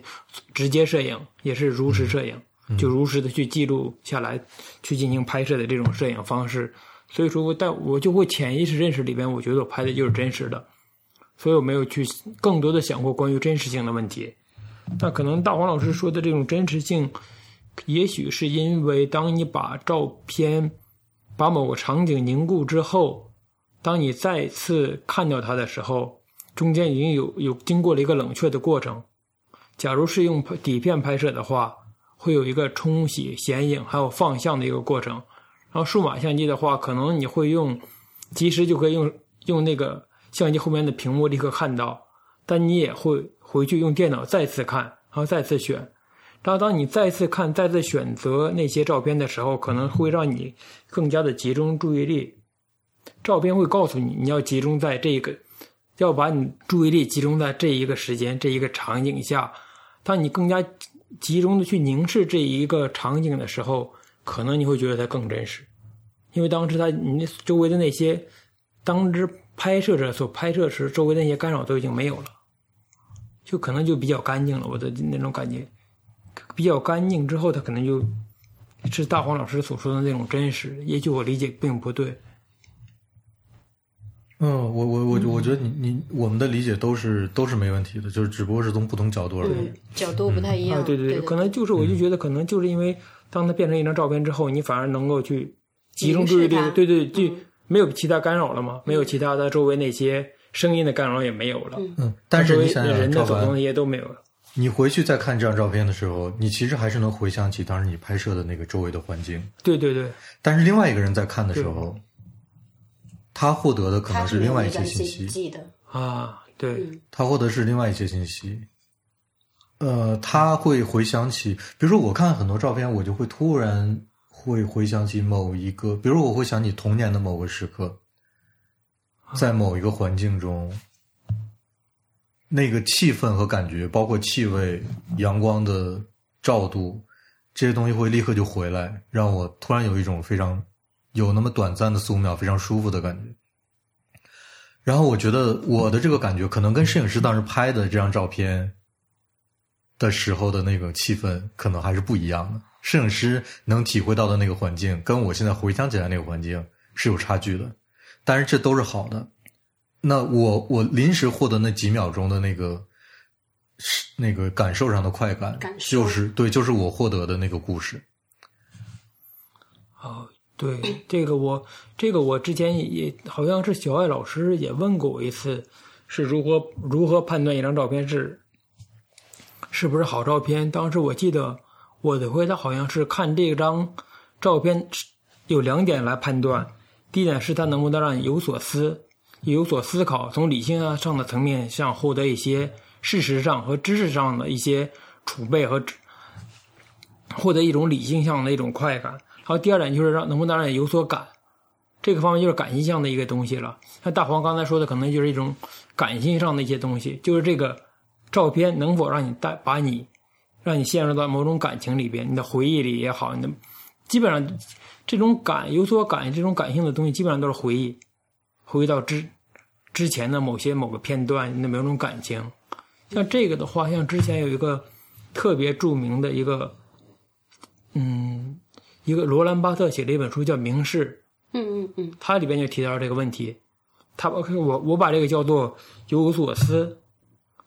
直接摄影，也是如实摄影，就如实的去记录下来，去进行拍摄的这种摄影方式。所以说，但我就会潜意识认识里边，我觉得我拍的就是真实的。所以我没有去更多的想过关于真实性的问题。那可能大黄老师说的这种真实性，也许是因为当你把照片、把某个场景凝固之后，当你再次看到它的时候，中间已经有有经过了一个冷却的过程。假如是用底片拍摄的话，会有一个冲洗、显影还有放相的一个过程。然后数码相机的话，可能你会用及时就可以用用那个相机后面的屏幕立刻看到，但你也会回去用电脑再次看，然后再次选。然后当你再次看、再次选择那些照片的时候，可能会让你更加的集中注意力。照片会告诉你，你要集中在这个，要把你注意力集中在这一个时间、这一个场景下。当你更加集中的去凝视这一个场景的时候，可能你会觉得它更真实，因为当时它你周围的那些当时拍摄者所拍摄时周围那些干扰都已经没有了，就可能就比较干净了。我的那种感觉比较干净之后，它可能就是大黄老师所说的那种真实。也许我理解并不对。嗯，我我我我觉得你你我们的理解都是都是没问题的，就是只不过是从不同角度而已。嗯，角度不太一样。啊，对对对，可能就是我就觉得可能就是因为当它变成一张照片之后，你反而能够去集中注意力对，对对，没有其他干扰了嘛，没有其他的周围那些声音的干扰也没有了，嗯，但是你想想，人的走动那，些都没有了。你回去再看这张照片的时候，你其实还是能回想起当时你拍摄的那个周围的环境。对对对，但是另外一个人在看的时候，他获得的可能是另外一些信息。记得。啊，对，嗯他获得是另外一些信息。呃，他会回想起，比如说我看很多照片，我就会突然会回想起某一个，比如我会想起童年的某个时刻，在某一个环境中，那个气氛和感觉，包括气味、阳光的照度，这些东西会立刻就回来，让我突然有一种非常有那么短暂的四五秒非常舒服的感觉。然后我觉得我的这个感觉可能跟摄影师当时拍的这张照片的时候的那个气氛可能还是不一样的。摄影师能体会到的那个环境，跟我现在回想起来那个环境是有差距的。但是这都是好的。那我我临时获得那几秒钟的那个是那个感受上的快感，感受就是对，就是我获得的那个故事。哦，对，这个我这个我之前也也好像是小爱老师也问过我一次，是如何如何判断一张照片是是不是好照片？当时我记得我的回答好像是看这张照片有两点来判断，第一点是它能不能让你有所思，有所思考，从理性上的层面上获得一些事实上和知识上的一些储备和获得一种理性上的一种快感。然后第二点就是让能不能让你有所感，这个方面就是感性上的一个东西了。像大黄刚才说的，可能就是一种感性上的一些东西，就是这个照片能否让你带把你让你陷入到某种感情里边，你的回忆里也好，你的基本上这种感有所感这种感性的东西，基本上都是回忆，回到之之前的某些某个片段的某种感情。像这个的话，像之前有一个特别著名的一个，嗯。一个罗兰巴特写了一本书叫《明示嗯嗯嗯》，它里边就提到这个问题。他我我把这个叫做有所思，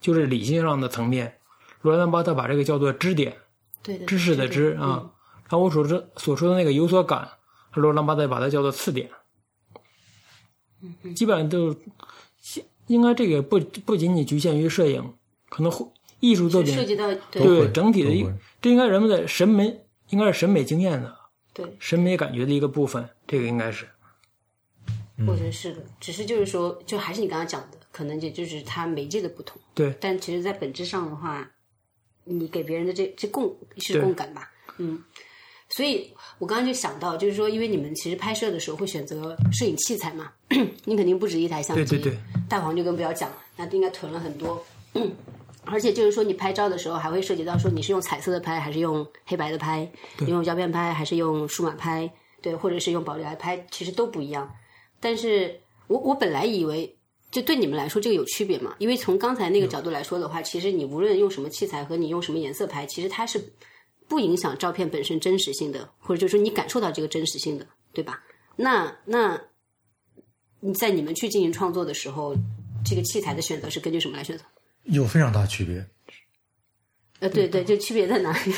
就是理性上的层面。罗兰巴特把这个叫做知点，对的，知识的知嗯啊。然后我所说所说的那个有所感，罗兰巴特把它叫做次点。嗯嗯。基本上都应该这个不不仅仅局限于摄影，可能会艺术作品涉及到对。对整体的一都会。这应该人们的审美应该是审美经验的对，审美感觉的一个部分，这个应该是。我觉得是的，只是就是说，就还是你刚刚讲的，可能也就是它媒介的不同，对，但其实，在本质上的话，你给别人的这这共是共感吧，嗯。所以我刚刚就想到，就是说，因为你们其实拍摄的时候会选择摄影器材嘛，你肯定不止一台相机，对对对，大黄就更不要讲了，那应该囤了很多。而且就是说，你拍照的时候还会涉及到说你是用彩色的拍还是用黑白的拍，你用胶片拍还是用数码拍，对，或者是用宝丽来拍，其实都不一样。但是我我本来以为，就对你们来说这个有区别嘛？因为从刚才那个角度来说的话，其实你无论用什么器材和你用什么颜色拍，其实它是不影响照片本身真实性的，或者就是说你感受到这个真实性的，对吧？那那你在你们去进行创作的时候，这个器材的选择是根据什么来选择？有非常大区别。呃，对对，就区别在哪里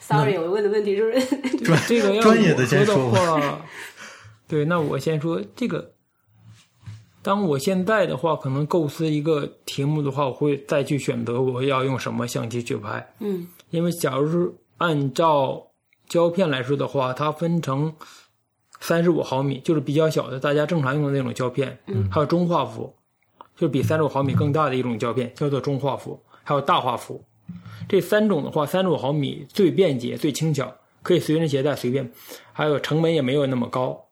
？Sorry，我问的问题就是，这个要专业的我先说的话，对，那我先说这个。当我现在的话，可能构思一个题目的话，我会再去选择我要用什么相机去拍。嗯因为假如是按照胶片来说的话，它分成三十五毫米，就是比较小的，大家正常用的那种胶片，嗯还有中画幅，就是比三十五毫米更大的一种胶片，叫做中画幅，还有大画幅。这三种的话，三十五毫米最便捷、最轻巧，可以随身携带，随便，还有成本也没有那么高。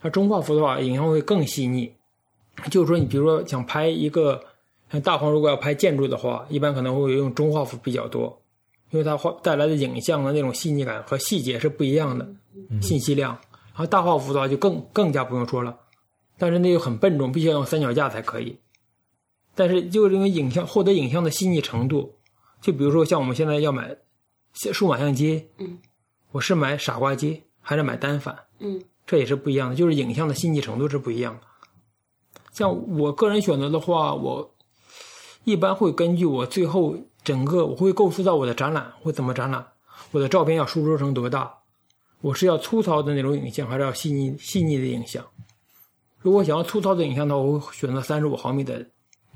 它中画幅的话，影像会更细腻。就是说，你比如说想拍一个像大黄，如果要拍建筑的话，一般可能会用中画幅比较多，因为它画带来的影像的那种细腻感和细节是不一样的，信息量。然后大画幅的话就更更加不用说了，但是那又很笨重，必须要用三脚架才可以。但是就是因为影像获得影像的细腻程度，就比如说像我们现在要买数码相机，嗯，我是买傻瓜机还是买单反，嗯这也是不一样的，就是影像的细腻程度是不一样的。像我个人选择的话，我一般会根据我最后整个，我会构思到我的展览会怎么展览，我的照片要输出成多大，我是要粗糙的那种影像，还是要细腻细腻的影像？如果想要粗糙的影像的话，我会选择三十五毫米的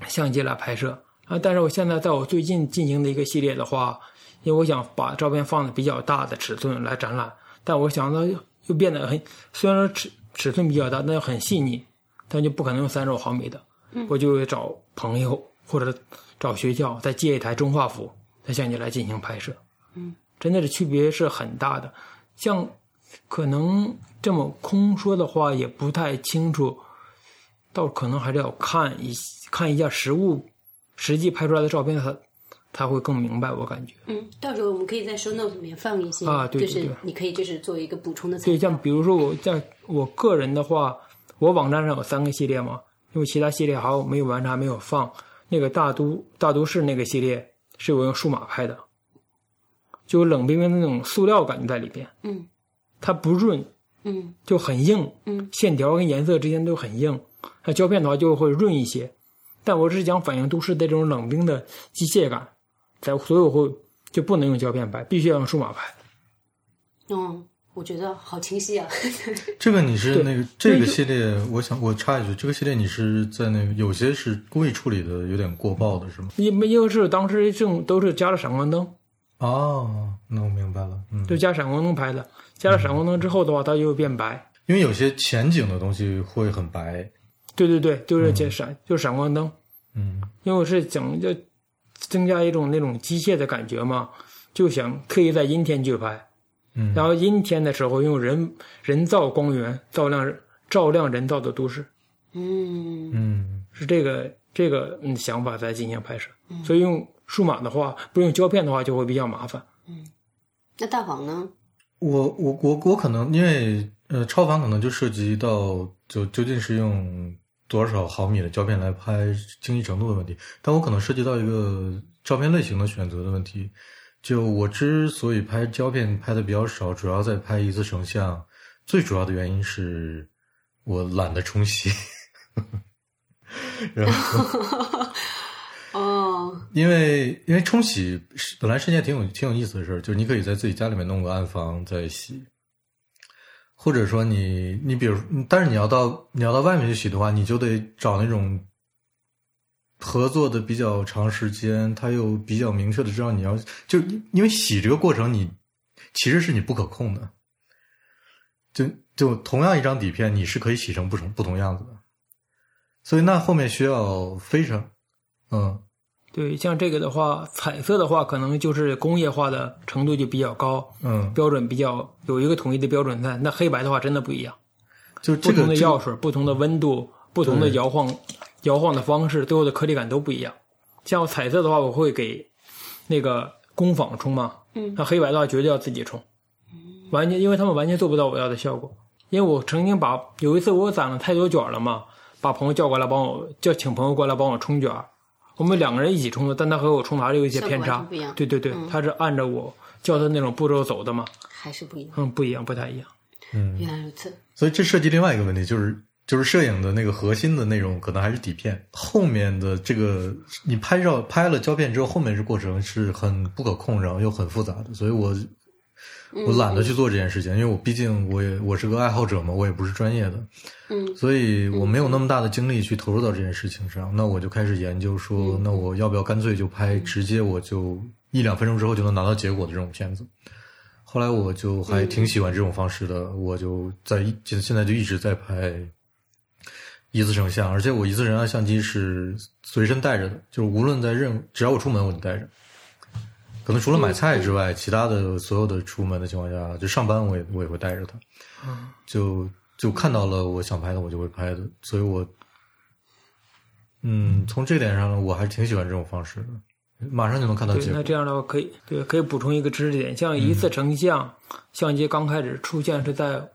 相机来拍摄啊。但是我现在在我最近进行的一个系列的话，因为我想把照片放的比较大的尺寸来展览，但我想到又变得很，虽然说尺尺寸比较大，但又很细腻，但就不可能用三十五毫米的，我就会找朋友或者找学校再借一台中画幅再向你来进行拍摄。嗯，真的是区别是很大的。像可能这么空说的话也不太清楚，倒可能还是要看一看一下实物实际拍出来的照片，它它会更明白。我感觉。嗯，到时候我们可以在 show note 里面放一些啊对对就是对你可以就是作为一个补充的材对，像比如说我在我个人的话，我网站上有三个系列嘛，因为其他系列还有没有完成还没有放。那个大都大都市那个系列是我用数码拍的，就有冷冰冰的那种塑料感觉在里边。嗯它不润，嗯就很硬，嗯线条跟颜色之间都很硬。那胶片的话就会润一些，但我是想反映都市的这种冷冰的机械感，在所以我会就不能用胶片拍，必须要用数码拍。哦，我觉得好清晰啊。这个你是那个这个系列，我想我插一句，这个系列你是在那个有些是故意处理的有点过曝的是吗？因为因为是当时正都是加了闪光灯，哦，那我明白了，嗯，就加闪光灯拍的。加了闪光灯之后的话，它就会变白。因为有些前景的东西会很白，对对对，就是加闪，就是闪光灯。嗯因为我是想要增加一种那种机械的感觉嘛，就想特意在阴天去拍。嗯，然后阴天的时候用人人造光源照亮照亮人造的都市，嗯嗯是这个这个嗯想法在进行拍摄。所以用数码的话，不用胶片的话就会比较麻烦。嗯那大黄呢？我我我我可能因为呃超凡可能就涉及到就究竟是用多少毫米的胶片来拍精细程度的问题，但我可能涉及到一个照片类型的选择的问题。就我之所以拍胶片拍的比较少，主要在拍一次成像，最主要的原因是我懒得冲洗。然后，哦，因为因为冲洗是本来是件挺有挺有意思的事儿，就是你可以在自己家里面弄个暗房再洗，或者说你你比如，但是你要到你要到外面去洗的话，你就得找那种合作的比较长时间，他又比较明确的知道你要就因为洗这个过程你其实是你不可控的，就就同样一张底片，你是可以洗成不同不同样子的，所以那后面需要非常嗯。对，像这个的话，彩色的话可能就是工业化的程度就比较高，嗯，标准比较有一个统一的标准在。那黑白的话真的不一样，就这不同的个这个药水、不同的温度、不同的摇晃、摇晃的方式，最后的颗粒感都不一样。像彩色的话，我会给那个工坊冲嘛，嗯那黑白的话绝对要自己冲，完全因为他们完全做不到我要的效果。因为我曾经把有一次我攒了太多卷了嘛，把朋友叫过来帮我叫请朋友过来帮我冲卷儿，我们两个人一起冲的，但他和我冲的还是有一些偏差不一样。对对对，他是按照我教他那种步骤走的嘛，还是不一样。嗯，不一样，不太一样。嗯原来如此。所以这涉及另外一个问题，就是就是摄影的那个核心的内容可能还是底片，后面的这个你拍照拍了胶片之后，后面这过程是很不可控，然后又很复杂的，所以我我懒得去做这件事情，因为我毕竟我也我是个爱好者嘛，我也不是专业的，嗯。所以我没有那么大的精力去投入到这件事情上。那我就开始研究说，那我要不要干脆就拍直接我就一两分钟之后就能拿到结果的这种片子。后来我就还挺喜欢这种方式的，我就在一现现在就一直在拍一次成像，而且我一次成像相机是随身带着的，就是无论在任只要我出门我就带着。可能除了买菜之外，其他的所有的出门的情况下，就上班我也我也会带着它。嗯，就就看到了我想拍的，我就会拍的，所以我，嗯，从这点上呢，我还是挺喜欢这种方式的，马上就能看到对，结果。那这样的话可以，对，可以补充一个知识点，像一次成像，相机刚开始出现是在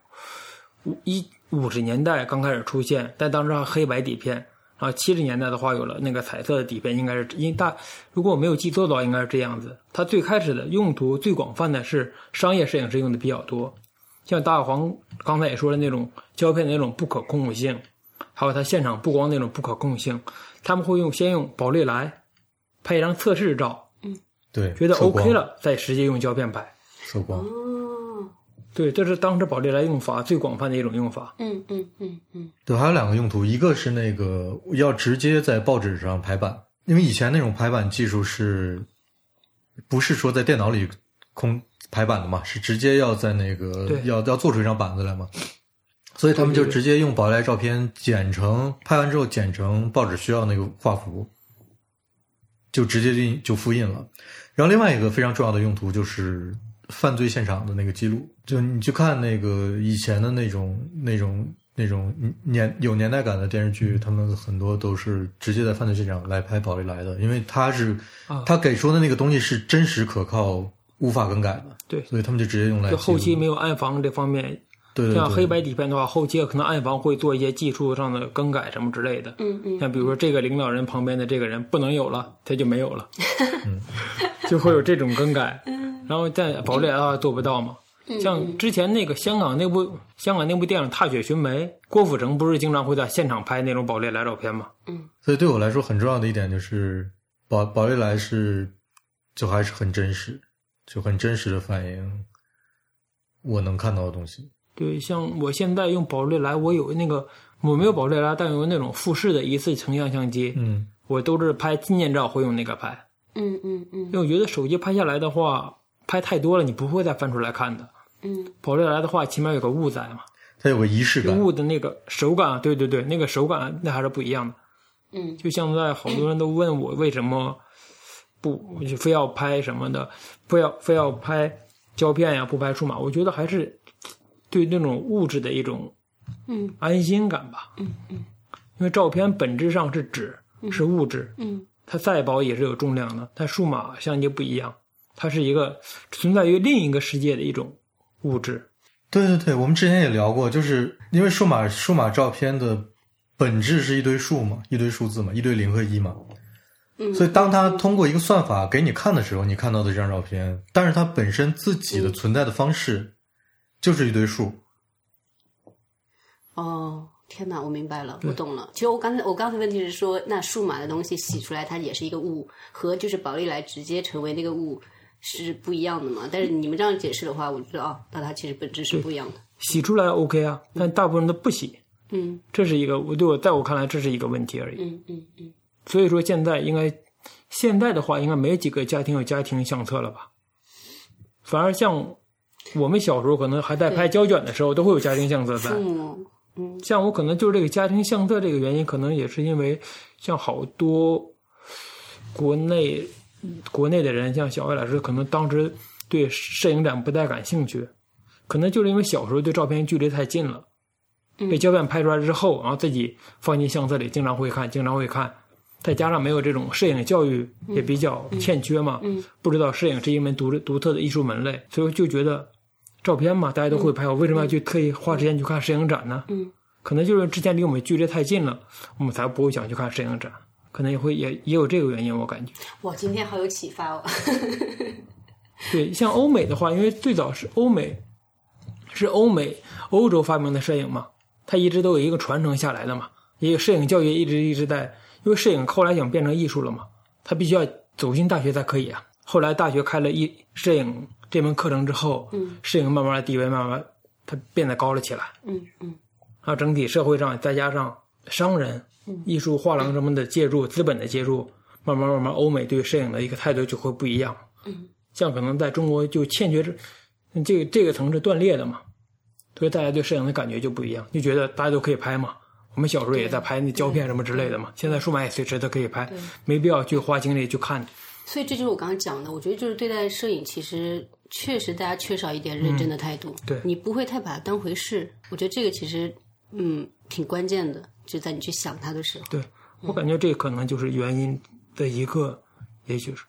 五一五十年代刚开始出现，但当时还黑白底片，然后七十年代的话有了那个彩色的底片，应该是因为大，如果我没有记错的话，应该是这样子。它最开始的用途最广泛的是商业摄影师用的比较多，像大黄刚才也说的那种胶片的那种不可控性，还有它现场布光那种不可控性，他们会用先用宝丽来拍一张测试照，嗯对，觉得 OK，了，再直接用胶片拍。测光。哦，对，这是当时宝丽来用法最广泛的一种用法。嗯嗯嗯嗯对，还有两个用途，一个是那个要直接在报纸上排版，因为以前那种排版技术是，不是说在电脑里空排版的嘛，是直接要在那个对要要做出一张板子来嘛，所以他们就直接用宝丽来照片剪成拍完之后剪成报纸需要那个画幅，就直接就就复印了。然后另外一个非常重要的用途就是犯罪现场的那个记录，就你去看那个以前的那种那种那种年有年代感的电视剧，他们很多都是直接在犯罪现场来拍宝丽来的，因为他是啊。他给出的那个东西是真实可靠、无法更改的，对。所以他们就直接用来就后期没有暗房这方面对对对，像黑白底片的话，后期可能暗房会做一些技术上的更改什么之类的。嗯嗯，像比如说这个领导人旁边的这个人不能有了，他就没有了，就会有这种更改。嗯然后在宝丽来的话做不到嘛。像之前那个香港那部香港那部电影《踏雪寻梅》，郭富城不是经常会在现场拍那种宝丽来照片吗？所以对我来说很重要的一点就是宝宝丽来是就还是很真实，就很真实的反映我能看到的东西。对，像我现在用宝丽来，我有那个我没有宝丽来，但有那种富士的一次成像相机，嗯，我都是拍纪念照会用那个拍，嗯嗯嗯因为我觉得手机拍下来的话，拍太多了，你不会再翻出来看的。嗯宝丽来的话，起码有个物在嘛，它有个仪式感。物的那个手感，对对对，那个手感那还是不一样的。嗯就像在好多人都问我为什么不就非要拍什么的，非要非要拍胶片呀，不拍数码，我觉得还是对那种物质的一种嗯安心感吧。嗯嗯因为照片本质上是纸，是物质，嗯它再薄也是有重量的。它数码相机不一样，它是一个存在于另一个世界的一种物质。对对对，我们之前也聊过，就是因为数码数码照片的本质是一堆数嘛，一堆数字嘛，一堆零和一嘛。嗯，所以当它通过一个算法给你看的时候，你看到的这张照片，但是它本身自己的存在的方式就是一堆数。哦，天哪，我明白了，我懂了。其实我刚才我刚才问题是说，那数码的东西洗出来，它也是一个物，和就是宝丽来直接成为那个物是不一样的嘛？但是你们这样解释的话，我就知道哦，那它其实本质是不一样的。洗出来 OK 啊，但大部分人都不洗，嗯这是一个我对我在我看来这是一个问题而已。嗯嗯嗯，所以说现在应该现在的话，应该没几个家庭有家庭相册了吧？反而像我们小时候可能还在拍胶卷的时候，都会有家庭相册在嗯。像我可能就是这个家庭相册这个原因，可能也是因为像好多国内国内的人，像小艾老师，可能当时对摄影展不太感兴趣，可能就是因为小时候对照片距离太近了，被胶片拍出来之后，然后自己放进相册里，经常会看，经常会看，再加上没有这种摄影教育也比较欠缺嘛，嗯不知道摄影是一门独独特的艺术门类，所以就觉得照片嘛，大家都会拍，我为什么要去特意花时间去看摄影展呢？嗯可能就是之前离我们距离太近了，我们才不会想去看摄影展，可能也会也也有这个原因，我感觉。哇，今天好有启发哦。对，像欧美的话，因为最早是欧美，是欧美欧洲发明的摄影嘛，它一直都有一个传承下来的嘛，也有摄影教育一直一直在，因为摄影后来想变成艺术了嘛，它必须要走进大学才可以啊。后来大学开了一摄影这门课程之后，嗯，摄影慢慢的地位慢慢它变得高了起来，嗯嗯啊，整体社会上再加上商人、艺术画廊什么的介入，资本的介入，慢慢慢慢，欧美对摄影的一个态度就会不一样。嗯，像可能在中国就欠缺这这个这个层次断裂的嘛，所以大家对摄影的感觉就不一样，就觉得大家都可以拍嘛。我们小时候也在拍那胶片什么之类的嘛，现在数码也随时都可以拍，没必要去花精力去看。所以这就是我刚刚讲的，我觉得就是对待摄影，其实确实大家缺少一点认真的态度。对你不会太把它当回事。我觉得这个其实嗯挺关键的，就在你去想它的时候。对我感觉这可能就是原因的一个，也许是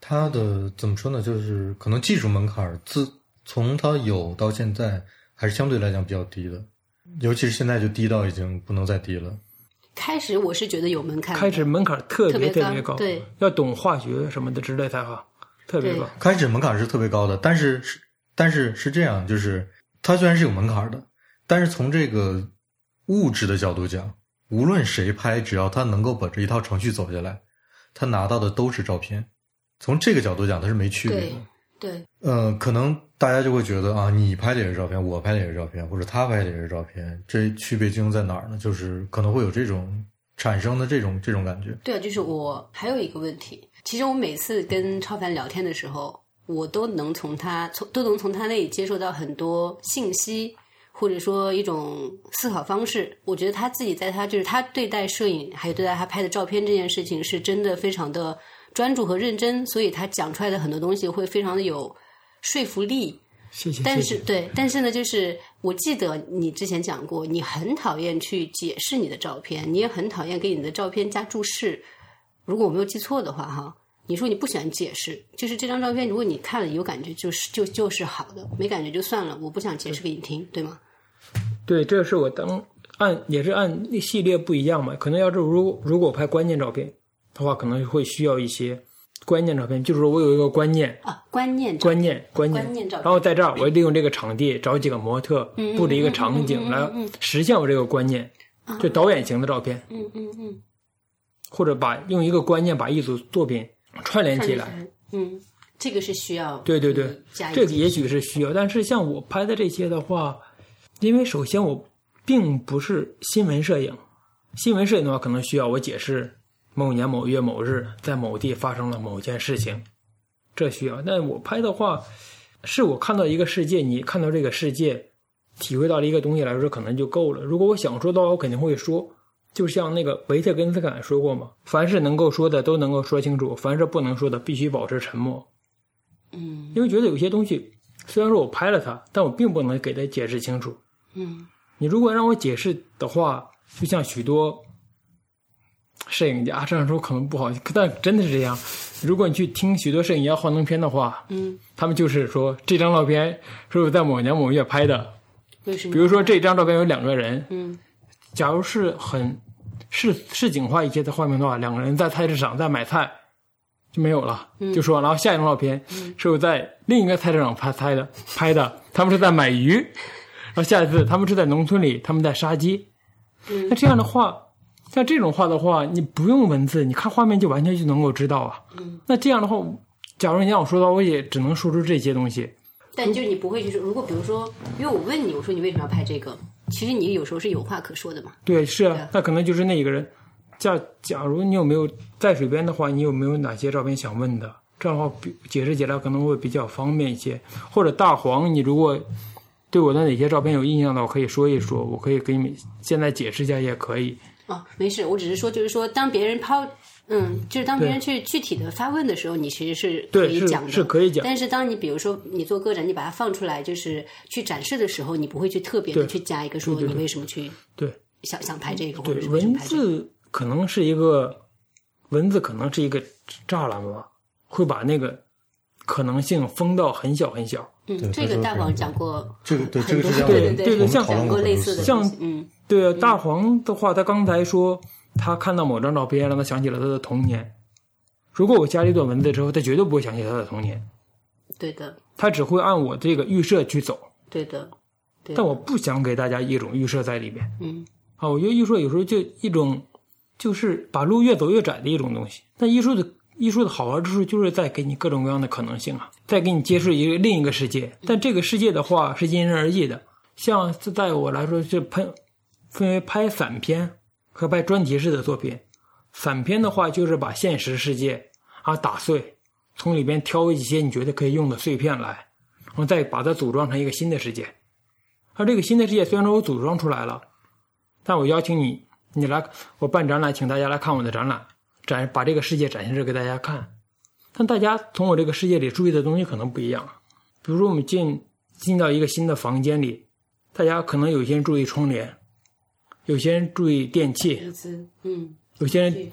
它的怎么说呢？就是可能技术门槛自从它有到现在，还是相对来讲比较低的，尤其是现在就低到已经不能再低了。开始我是觉得有门槛，开始门槛特别特别高特别高，对，要懂化学什么的之类才好，特别高。开始门槛是特别高的，但是是但是是这样，就是它虽然是有门槛的，但是从这个物质的角度讲，无论谁拍，只要他能够把这一套程序走下来，他拿到的都是照片。从这个角度讲，它是没区别的对。对呃，可能大家就会觉得啊，你拍的也是照片，我拍的也是照片，或者他拍的也是照片，这区别究竟在哪儿呢？就是可能会有这种产生的这种这种感觉。对啊，就是我还有一个问题，其实我每次跟超凡聊天的时候，我都能从他从都能从他那里接受到很多信息，或者说一种思考方式。我觉得他自己在他就是他对待摄影，还有对待他拍的照片这件事情，是真的非常的专注和认真，所以他讲出来的很多东西会非常的有说服力。谢谢，但是对，但是呢，就是我记得你之前讲过，你很讨厌去解释你的照片，你也很讨厌给你的照片加注释。如果我没有记错的话，哈，你说你不喜欢解释，就是这张照片，如果你看了有感觉，就是就就是好的；没感觉就算了，我不想解释给你听，对。吗？对，这是我当按也是按系列不一样嘛。可能要是如如果拍关键照片的话，可能会需要一些关键照片，就是说我有一个观念，啊，观念观念观念，观念照片。然后在这儿我利用这个场地找几个模特嗯布置一个场景来实现我这个观念，就导演型的照片，嗯嗯嗯，或者把用一个观念把一组作品串联起来。嗯，这个是需要对对对，这个也许是需要，但是像我拍的这些的话，因为首先我并不是新闻摄影，新闻摄影的话可能需要我解释某年某月某日在某地发生了某件事情，这需要。但我拍的话，是我看到一个世界，你看到这个世界，体会到了一个东西来说，可能就够了。如果我想说的话，我肯定会说。就像那个维特根斯坦说过嘛，凡是能够说的都能够说清楚，凡是不能说的必须保持沉默。嗯因为觉得有些东西，虽然说我拍了它，但我并不能给它解释清楚。嗯你如果让我解释的话，就像许多摄影家这样说可能不好，但真的是这样。如果你去听许多摄影家幻灯片的话，嗯，他们就是说这张照片是我在某年某月拍的。为什么？比如说这张照片有两个人，嗯假如是很市市井化一些的画面的话，两个人在菜市场在买菜就没有了，就说然后下一张照片是我在另一个菜市场拍拍的拍的，他们是在买鱼，然后下一次他们是在农村里，他们在杀鸡。嗯那这样的话，像这种话的话，你不用文字，你看画面就完全就能够知道啊。嗯那这样的话，假如你让我说的话，我也只能说出这些东西。但就你不会就是，如果比如说，因为我问你，我说你为什么要拍这个？其实你有时候是有话可说的嘛。对，是啊，那可能就是那一个人。假假如你有没有在水边的话，你有没有哪些照片想问的？这样的话比解释起来可能会比较方便一些。或者大黄，你如果对我的哪些照片有印象的，我可以说一说，我可以给你们现在解释一下也可以。哦，没事，我只是说，就是说，当别人抛，嗯，就是当别人去具体的发问的时候，你其实是可以讲的，是可以讲。但是当你比如说你做个展，你把它放出来，就是去展示的时候，你不会去特别的去加一个说对对对。你为什么去对。想想拍这个，或对者，拍这个。字可能是一个文字，可能是一个栅栏吧，会把那个可能性封到很小很小。嗯，这个大黄讲过这个对这个是这样对对对对像讲过类似的像嗯。对啊，大黄的话，他刚才说他看到某张照片，让他想起了他的童年。如果我加了一段文字之后，他绝对不会想起他的童年，对的他只会按我这个预设去走。对的，对的但我不想给大家一种预设在里边嗯啊，我觉得艺术有时候就一种，就是把路越走越窄的一种东西。但艺术的艺术的好玩之处就是在给你各种各样的可能性啊，在给你接触一个另一个世界。但这个世界的话是因人而异的，像在我来说是分分为拍散片和拍专题式的作品。散片的话就是把现实世界啊打碎，从里边挑一些你觉得可以用的碎片来，然后再把它组装成一个新的世界。而这个新的世界虽然说我组装出来了，但我邀请你，你来我办展览，请大家来看我的展览，展把这个世界展现出给大家看。但大家从我这个世界里注意的东西可能不一样。比如说我们进进到一个新的房间里，大家可能有些人注意窗帘，有些人注意电器，嗯有些人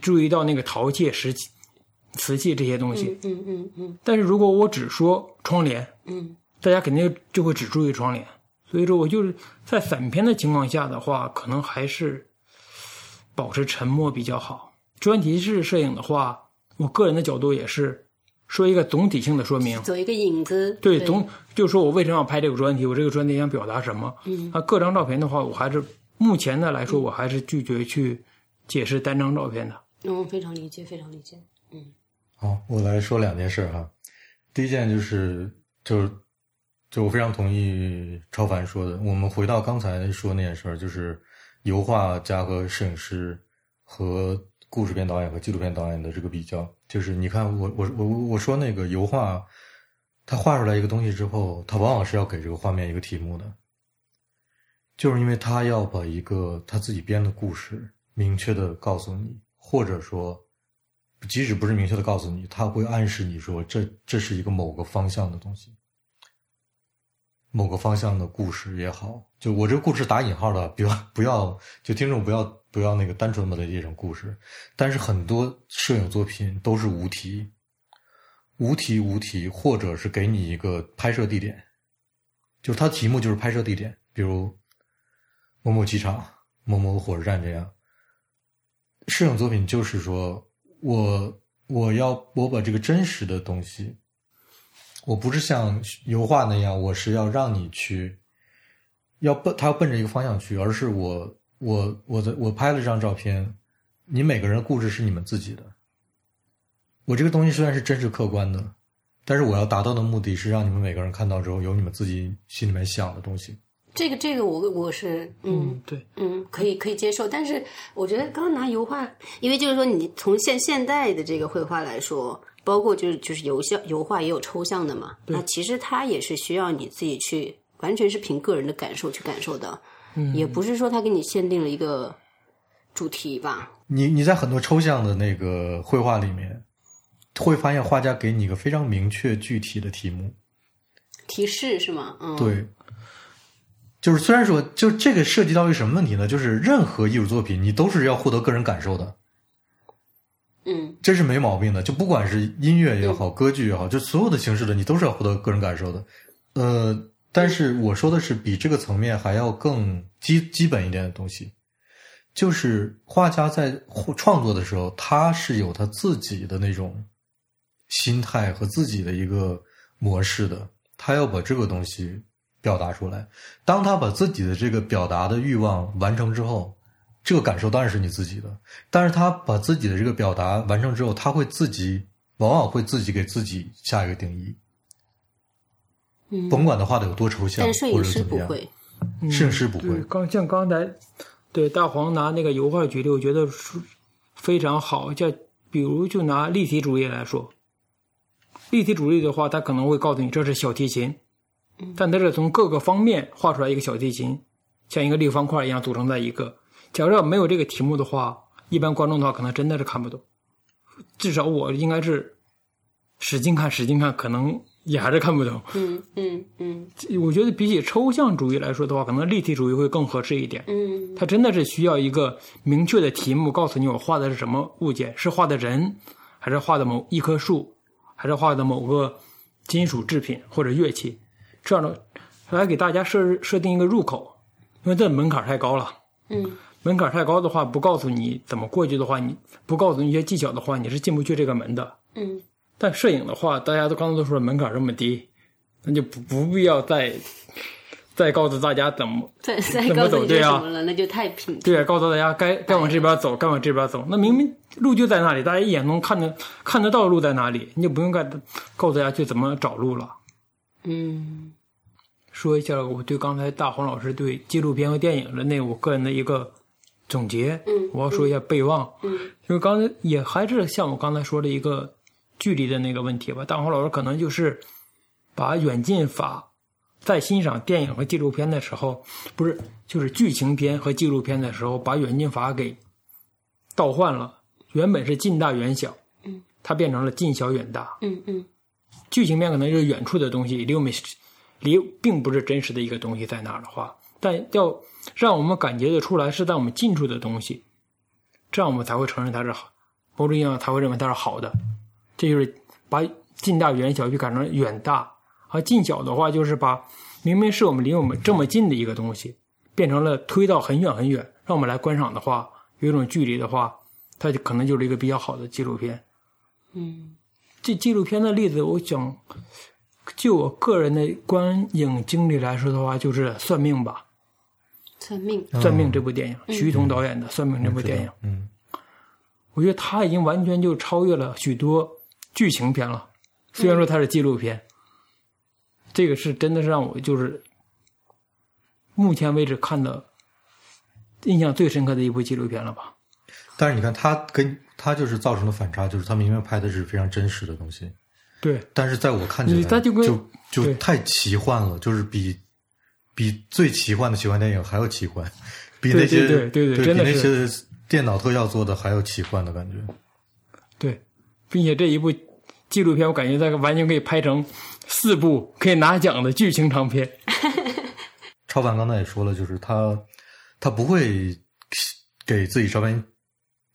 注意到那个陶器、石器、瓷器这些东西。嗯嗯嗯嗯但是如果我只说窗帘，嗯大家肯定就会只注意窗帘。所以说我就是在散片的情况下的话，可能还是保持沉默比较好。专题式摄影的话，我个人的角度也是说一个总体性的说明。走一个影子，对，总就说我为什么要拍这个专题，我这个专题想表达什么。嗯啊，各张照片的话，我还是目前的来说，我还是拒绝去解释单张照片的。嗯，非常理解，非常理解。嗯好，我来说两件事儿哈。第一件就是，就是，就我非常同意超凡说的。我们回到刚才说那件事儿，就是油画家和摄影师和故事片导演和纪录片导演的这个比较。就是你看，我我我我说那个油画，他画出来一个东西之后，他往往是要给这个画面一个题目的，就是因为他要把一个他自己编的故事明确的告诉你，或者说。即使不是明确的告诉你，他会暗示你说这这是一个某个方向的东西。某个方向的故事也好，就我这个故事打引号的，不要不要，就听众不要不要那个单纯把它理解成故事。但是很多摄影作品都是无题，无题无题，或者是给你一个拍摄地点，就是它题目就是拍摄地点，比如某某机场、某某火车站这样。摄影作品就是说我我要我把这个真实的东西。我不是像油画那样，我是要让你去，要奔他要奔着一个方向去，而是我我我的我拍了这张照片，你每个人的故事是你们自己的。我这个东西虽然是真实客观的，但是我要达到的目的是让你们每个人看到之后有你们自己心里面想的东西。这个这个我我是嗯对，嗯可以可以接受，但是我觉得刚刚拿油画，因为就是说你从现现代的这个绘画来说。包括就是就是油像油画也有抽象的嘛，那其实它也是需要你自己去，完全是凭个人的感受去感受的，嗯，也不是说它给你限定了一个主题吧。你你在很多抽象的那个绘画里面，会发现画家给你一个非常明确具体的题目，提示是吗？嗯，对，就是虽然说就这个涉及到一个什么问题呢？就是任何艺术作品你都是要获得个人感受的。嗯，这是没毛病的。就不管是音乐也好，歌剧也好，就所有的形式的，你都是要获得个人感受的。呃，但是我说的是比这个层面还要更基基本一点的东西，就是画家在创作的时候，他是有他自己的那种心态和自己的一个模式的，他要把这个东西表达出来。当他把自己的这个表达的欲望完成之后。这个感受当然是你自己的，但是他把自己的这个表达完成之后，他会自己往往会自己给自己下一个定义，嗯，甭管他画的有多抽象，但摄影师不会，摄影师不会。刚像刚才对大黄拿那个油画举例，我觉得非常好。就比如就拿立体主义来说，立体主义的话，他可能会告诉你这是小提琴，但它是从各个方面画出来一个小提琴，像一个立方块一样组成在一个。假如要没有这个题目的话，一般观众的话可能真的是看不懂。至少我应该是使劲看、使劲看，可能也还是看不懂。嗯嗯嗯。我觉得比起抽象主义来说的话，可能立体主义会更合适一点。嗯。它真的是需要一个明确的题目，告诉你我画的是什么物件，是画的人，还是画的某一棵树，还是画的某个金属制品或者乐器？这样的来给大家设设定一个入口，因为这门槛太高了。嗯。门槛太高的话，不告诉你怎么过去的话，你不告诉你一些技巧的话，你是进不去这个门的。嗯。但摄影的话，大家都刚才都说了门槛这么低，那就不不必要再再告诉大家怎么再 再怎么走对啊？那就太平。对啊，告诉大家该该往这边走，该往这边走。那明明路就在那里，大家一眼能看得看得到路在哪里，你就不用再告诉大家去怎么找路了。嗯。说一下我对刚才大黄老师对纪录片和电影的那我个人的一个。总结，嗯，我要说一下备忘，嗯，因为刚才也还是像我刚才说的一个距离的那个问题吧。大黄老师可能就是把远近法在欣赏电影和纪录片的时候，不是就是剧情片和纪录片的时候，把远近法给倒换了。原本是近大远小，嗯，它变成了近小远大，嗯嗯。剧情片可能就是远处的东西，离我们离并不是真实的一个东西在那儿的话，但要。让我们感觉得出来是在我们近处的东西，这样我们才会承认它是好，某种意义上才会认为它是好的。这就是把近大远小去改成远大，而近小的话就是把明明是我们离我们这么近的一个东西，变成了推到很远很远，让我们来观赏的话，有一种距离的话，它就可能就是一个比较好的纪录片。嗯，这纪录片的例子，我讲，就我个人的观影经历来说的话，就是《算命吧》。算命，算命这部电影，徐桐导演的《算命》这部电影，嗯，我觉得他已经完全就超越了许多剧情片了。虽然说它是纪录片，这个是真的是让我就是目前为止看的印象最深刻的一部纪录片了吧。但是你看，他跟他就是造成的反差，就是他明明拍的是非常真实的东西，对，但是在我看起来，他就就就太奇幻了，就是比。比最奇幻的奇幻电影还要奇幻，比那些对对对，比那些电脑特效做的还要奇幻的感觉。对，并且这一部纪录片，我感觉它完全可以拍成四部可以拿奖的剧情长片。超凡刚才也说了，就是他他不会给自己照片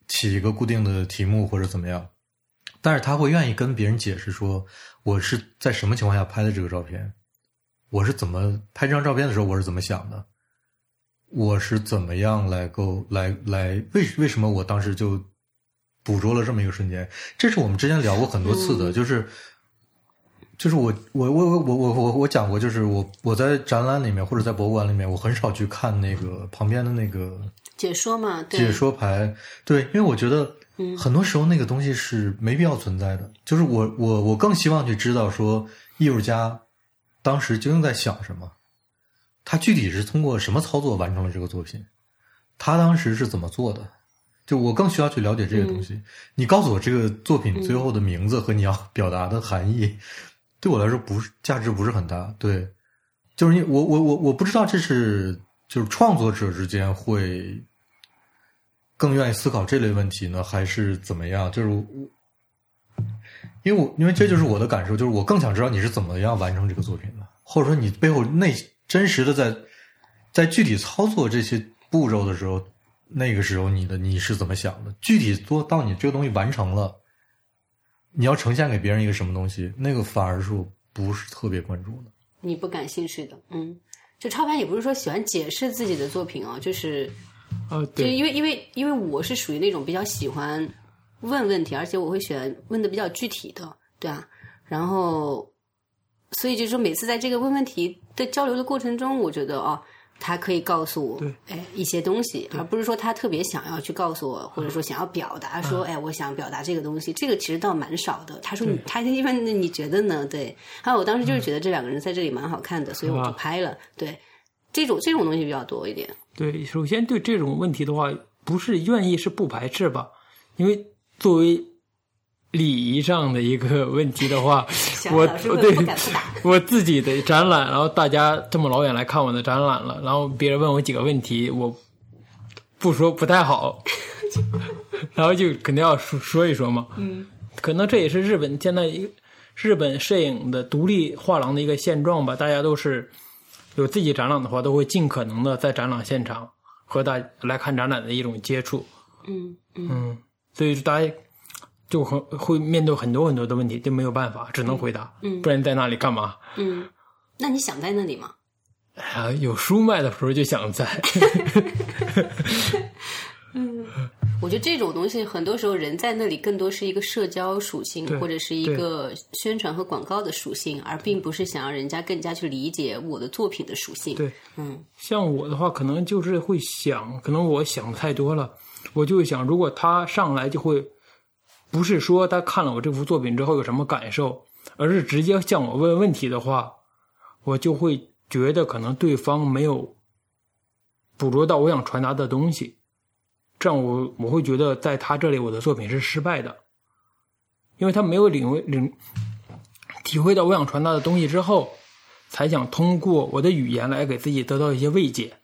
起一个固定的题目或者怎么样，但是他会愿意跟别人解释说我是在什么情况下拍的这个照片，我是怎么拍这张照片的时候我是怎么想的，我是怎么样来够来来为为什么我当时就捕捉了这么一个瞬间，这是我们之前聊过很多次的，就是。就是我我我我我我我讲过，就是我我在展览里面或者在博物馆里面，我很少去看那个旁边的那个解说嘛，对解说牌，对，因为我觉得很多时候那个东西是没必要存在的。就是我我我更希望去知道说艺术家当时究竟在想什么，他具体是通过什么操作完成了这个作品，他当时是怎么做的。就我更需要去了解这个东西。你告诉我这个作品最后的名字和你要表达的含义。对我来说不是价值不是很大，对，就是你我我我我不知道这是就是创作者之间会更愿意思考这类问题呢，还是怎么样？就是我，因为我因为这就是我的感受，就是我更想知道你是怎么样完成这个作品的，或者说你背后内真实的在在具体操作这些步骤的时候，那个时候你的你是怎么想的？具体做到你这个东西完成了。你要呈现给别人一个什么东西，那个反而是我不是特别关注的。你不感兴趣的，嗯，就超凡也不是说喜欢解释自己的作品啊，就是，呃，对，因为因为因为我是属于那种比较喜欢问问题，而且我会选问的比较具体的，对啊，然后，所以就是说每次在这个问问题的交流的过程中，我觉得哦。他可以告诉我，哎，一些东西，而不是说他特别想要去告诉我，或者说想要表达说，哎，我想表达这个东西，这个其实倒蛮少的。他说，他一般你觉得呢？对，还有我当时就是觉得这两个人在这里蛮好看的，所以我就拍了。对，这种这种东西比较多一点。对，首先对这种问题的话，不是愿意是不排斥吧？因为作为。礼仪上的一个问题的话，我对 我自己的展览，然后大家这么老远来看我的展览了，然后别人问我几个问题，我不说不太好，然后就肯定要说说一说嘛。嗯，可能这也是日本现在一个日本摄影的独立画廊的一个现状吧。大家都是有自己展览的话，都会尽可能的在展览现场和大来看展览的一种接触。嗯嗯，所以大家。就很会面对很多很多的问题，就没有办法，只能回答。嗯，不然在那里干嘛？嗯，那你想在那里吗？啊，有书卖的时候就想在。嗯，我觉得这种东西很多时候人在那里更多是一个社交属性，或者是一个宣传和广告的属性，而并不是想让人家更加去理解我的作品的属性。对，嗯，像我的话，可能就是会想，可能我想的太多了，我就会想，如果他上来就会。不是说他看了我这幅作品之后有什么感受，而是直接向我问问题的话，我就会觉得可能对方没有捕捉到我想传达的东西，这样我我会觉得在他这里我的作品是失败的，因为他没有领会领体会到我想传达的东西之后，才想通过我的语言来给自己得到一些慰藉，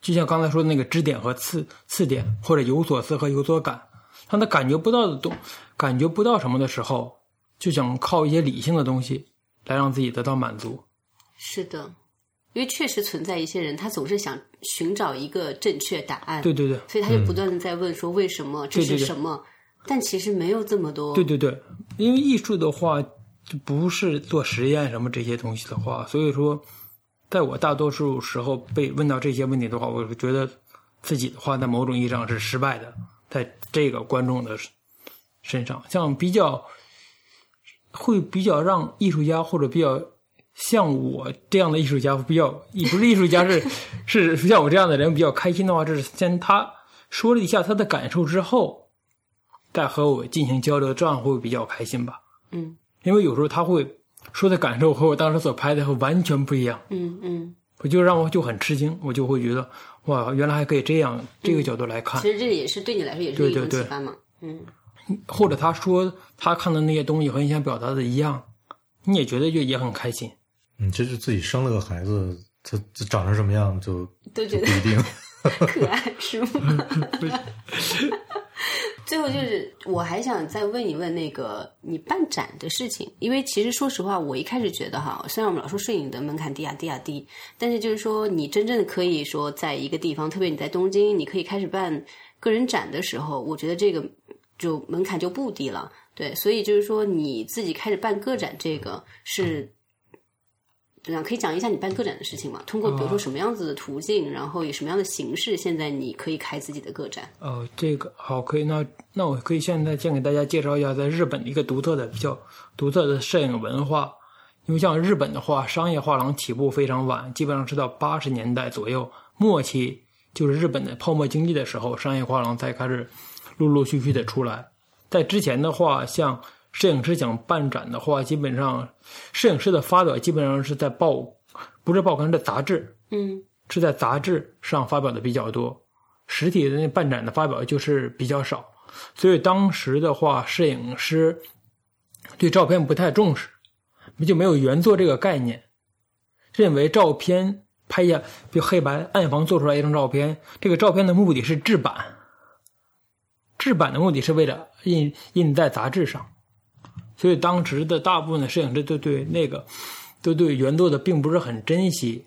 就像刚才说的那个支点和次次点，或者有所思和有所感。当他感觉不到的东，感觉不到什么的时候，就想靠一些理性的东西来让自己得到满足。是的，因为确实存在一些人，他总是想寻找一个正确答案。对对对，所以他就不断的在问说为什么这是什么？但其实没有这么多。对对对，因为艺术的话就不是做实验什么这些东西的话，所以说，在我大多数时候被问到这些问题的话，我觉得自己的话在某种意义上是失败的。在这个观众的身上，像比较会比较让艺术家或者比较像我这样的艺术家比较，也不是艺术家是 是像我这样的人比较开心的话，这是先他说了一下他的感受之后，再和我进行交流，这样会比较开心吧。嗯，因为有时候他会说的感受和我当时所拍的会完全不一样。嗯嗯，我就让我就很吃惊，我就会觉得。哇，原来还可以这样，这个角度来看。其实这也是对你来说也是一种启发嘛。嗯，或者他说他看的那些东西和你想表达的一样，你也觉得就也很开心。嗯，就是自己生了个孩子，他长成什么样就都觉得不一定 可爱，是吗？最后就是，我还想再问一问那个你办展的事情，因为其实说实话，我一开始觉得哈，虽然我们老说摄影的门槛低啊低啊低，但是就是说你真正的可以说在一个地方，特别你在东京，你可以开始办个人展的时候，我觉得这个就门槛就不低了。对，所以就是说你自己开始办个展，这个是。怎样可以讲一下你办个展的事情吗？通过比如说什么样子的途径，然后以什么样的形式，现在你可以开自己的个展？哦，这个好，可以。那那我可以现在先给大家介绍一下在日本的一个独特的、比较独特的摄影文化。因为像日本的话，商业画廊起步非常晚，基本上是到八十年代左右末期，就是日本的泡沫经济的时候，商业画廊才开始陆陆续续的出来。在之前的话，像摄影师想办展的话，基本上摄影师的发表基本上是在报，不是报刊，是杂志，嗯。是在杂志上发表的比较多，实体的那办展的发表就是比较少，所以当时的话，摄影师对照片不太重视，就没有原作这个概念，认为照片拍下，比如黑白暗房做出来一张照片，这个照片的目的是制版，制版的目的是为了印印在杂志上，所以当时的大部分的摄影师都对那个都对原作的并不是很珍惜。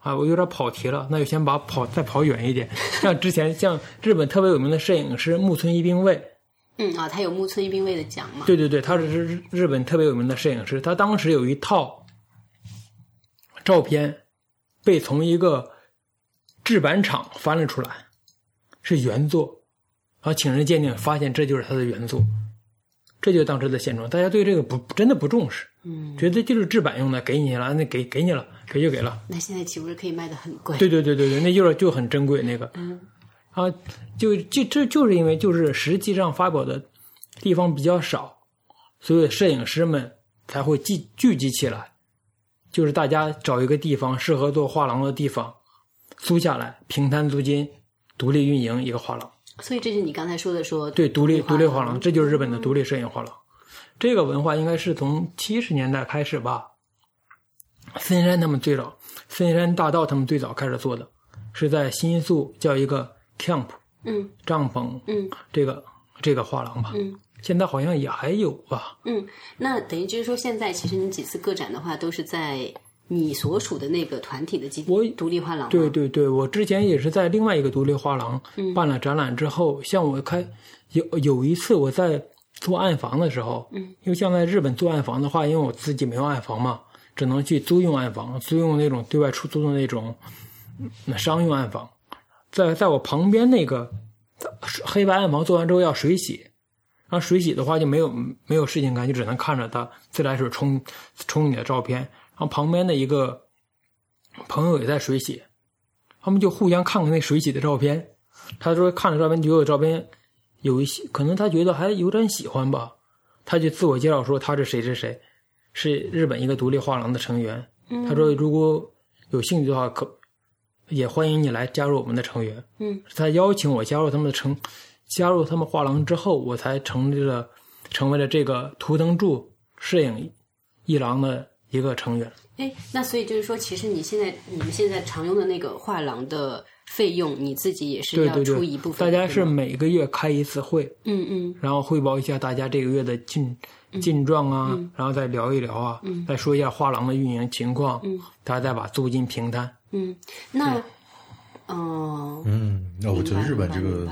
啊，我有点跑题了，那就先把跑再跑远一点。像之前像日本特别有名的摄影师木村一兵卫，嗯啊，他有木村一兵卫的奖嘛？对对对，他是日日本特别有名的摄影师。他当时有一套照片被从一个制版厂翻了出来，是原作，然后请人鉴定，发现这就是他的原作，这就是当时的现状。大家对这个不真的不重视，嗯，觉得就是制版用的，给你了，那给给你了，给就给了。那现在岂不是可以卖的很贵？对对对对对，那就是就很珍贵那个。嗯啊，就就这就是因为就是实际上发表的地方比较少，所以摄影师们才会聚聚集起来，就是大家找一个地方适合做画廊的地方，租下来，平摊租金，独立运营一个画廊。所以这是你刚才说的说对，独立独立画画廊，这就是日本的独立摄影画廊。这个文化应该是从七十年代开始吧，森山他们最早，森山大道他们最早开始做的，是在新宿叫一个 camp 嗯帐篷嗯这个这个画廊吧。嗯现在好像也还有吧。嗯，那等于就是说，现在其实你几次个展的话，都是在你所属的那个团体的基我独立画廊对对对，我之前也是在另外一个独立画廊嗯办了展览之后，像我开有有一次我在做暗房的时候，嗯，因为像在日本做暗房的话，因为我自己没有暗房嘛，只能去租用暗房，租用那种对外出租的那种嗯商用暗房，在在我旁边那个黑白暗房做完之后要水洗。然后水洗的话就没有没有事情干，就只能看着它自来水冲冲你的照片。然后旁边的一个朋友也在水洗，他们就互相看看那水洗的照片。他说看了照片，觉得照片有一些，可能他觉得还有点喜欢吧，他就自我介绍说他是谁谁谁，是日本一个独立画廊的成员。他说如果有兴趣的话，可也欢迎你来加入我们的成员。嗯，他邀请我加入他们的成，加入他们画廊之后，我才成立了，成为了这个图腾柱摄影一郎的一个成员。哎，那所以就是说，其实你现在你们现在常用的那个画廊的费用，你自己也是要出一部，分大，家是每个月开一次会，嗯嗯。然后汇报一下大家这个月的进进状啊，然后再聊一聊啊，再说一下画廊的运营情况，嗯大家再把租金平摊。嗯，那哦，嗯，那我觉得日本这个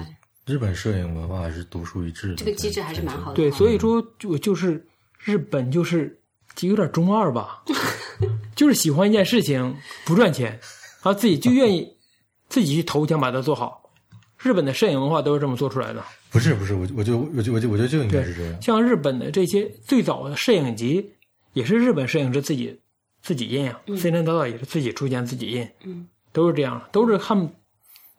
日本摄影文化还是独树一帜的，这个机制还是蛮好的。对，所以说就就是日本就是就有点中二吧，就是喜欢一件事情不赚钱，然后自己就愿意自己去投钱把它做好。日本的摄影文化都是这么做出来的。不是不是，我我就我就我就我觉得就应该是这样。像日本的这些最早的摄影集，也是日本摄影师自己自己印啊，森山大道也是自己出钱自己印，嗯，都是这样，都是他们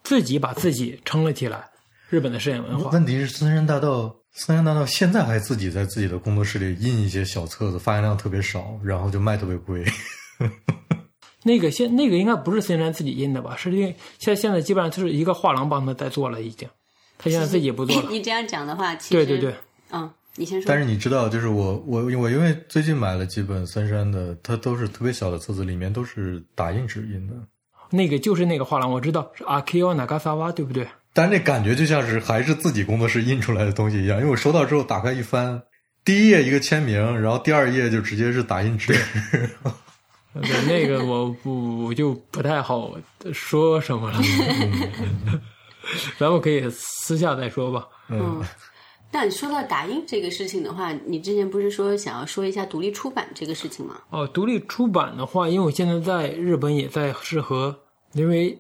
自己把自己撑了起来。日本的摄影文化，问题是森山大道，森山大道现在还自己在自己的工作室里印一些小册子，发行量特别少，然后就卖特别贵。那个现那个应该不是森山自己印的吧？是因为现现在基本上就是一个画廊帮他在做了，已经，他现在自己也不做了。你这样讲的话，其实对对对，嗯，你先说。但是你知道，就是我我我因为最近买了几本森山的，它都是特别小的册子，里面都是打印纸印的。那个就是那个画廊，我知道是 Akio Nagasawa，对不对？但是那感觉就像是还是自己工作室印出来的东西一样，因为我收到之后打开一翻，第一页一个签名，然后第二页就直接是打印纸。对，那个我不我就不太好说什么了，咱们可以私下再说吧。嗯，那你说到打印这个事情的话，你之前不是说想要说一下独立出版这个事情吗？哦，独立出版的话，因为我现在在日本也在是和，因为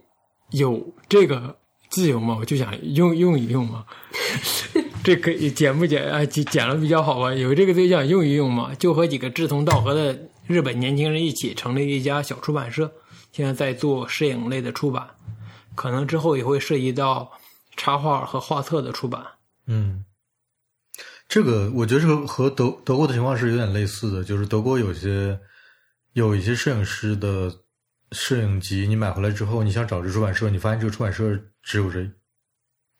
有这个自由嘛，我就想用用一用嘛。这可以剪不剪啊？剪剪了比较好吧？有这个对象用一用嘛，就和几个志同道合的。日本年轻人一起成立一家小出版社，现在在做摄影类的出版，可能之后也会涉及到插画和画册的出版。嗯，这个我觉得这个和德德国的情况是有点类似的，就是德国有些有一些摄影师的摄影集，你买回来之后，你想找这出版社，你发现这个出版社只有这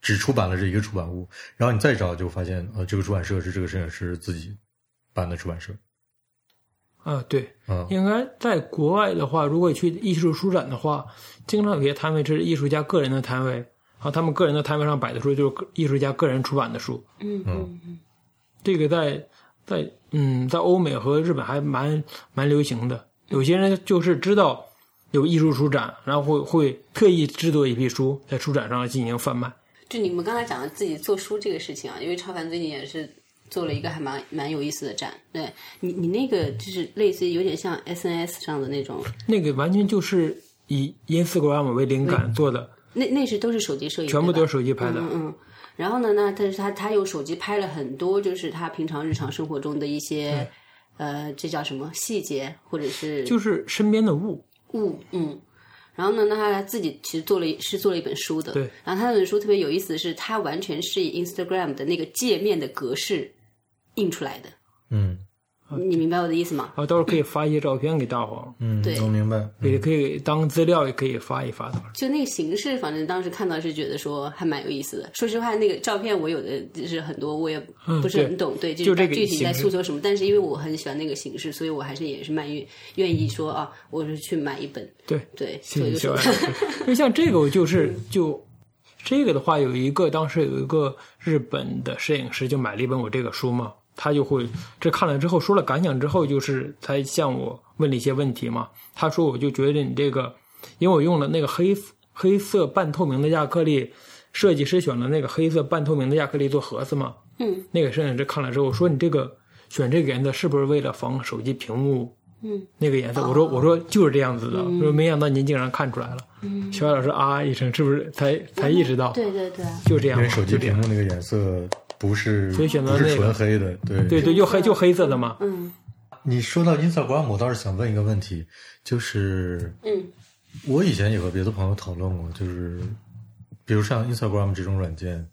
只出版了这一个出版物，然后你再找就发现，呃，这个出版社是这个摄影师自己办的出版社。啊，对，嗯应该在国外的话，如果去艺术书展的话，经常有些摊位是艺术家个人的摊位，啊，他们个人的摊位上摆的书就是艺术家个人出版的书。嗯嗯嗯，这个在在嗯，在欧美和日本还蛮蛮流行的。有些人就是知道有艺术书展，然后会会特意制作一批书在书展上进行贩卖。就你们刚才讲的自己做书这个事情啊，因为超凡最近也是做了一个还蛮蛮有意思的展。对你，你那个就是类似于有点像 SNS 上的那种，那个完全就是以 Instagram 为灵感做的，那那是都是手机摄影，全部都是手机拍的。嗯嗯。然后呢，那但是他他用手机拍了很多，就是他平常日常生活中的一些，呃，这叫什么细节，或者是就是身边的物，物，嗯。然后呢，那他自己其实做了是做了一本书的，对。然后他那本书特别有意思的是，他完全是以 Instagram 的那个界面的格式印出来的。嗯你明白我的意思吗？啊，到时候可以发一些照片给大黄，嗯，对我明白。也可以当资料，也可以发一发的。就那个形式，反正当时看到是觉得说还蛮有意思的。说实话，那个照片我有的就是很多，我也不是很懂，对，就这个具体在诉求什么。但是因为我很喜欢那个形式，所以我还是也是蛮愿愿意说啊，我是去买一本，对，对，谢做一谢小个手爱。就像这个，我就是就这个的话，有一个当时有一个日本的摄影师就买了一本我这个书嘛，他就会这看了之后说了感想之后，就是才向我问了一些问题嘛。他说我就觉得你这个，因为我用了那个黑黑色半透明的亚克力，设计师选了那个黑色半透明的亚克力做盒子嘛。嗯那个摄影师看了之后说你这个选这个颜色是不是为了防手机屏幕嗯那个颜色，我说我说就是这样子的，我说没想到您竟然看出来了。嗯，小艾老师啊一声，是不是才才意识到？对对对，就这样，因为手机。屏幕那个颜色不是，所以选择不是那个纯黑的，对对对，就黑就黑色的嘛。嗯你说到 Instagram，我倒是想问一个问题，就是嗯我以前也和别的朋友讨论过，就是比如像 Instagram 这种软件，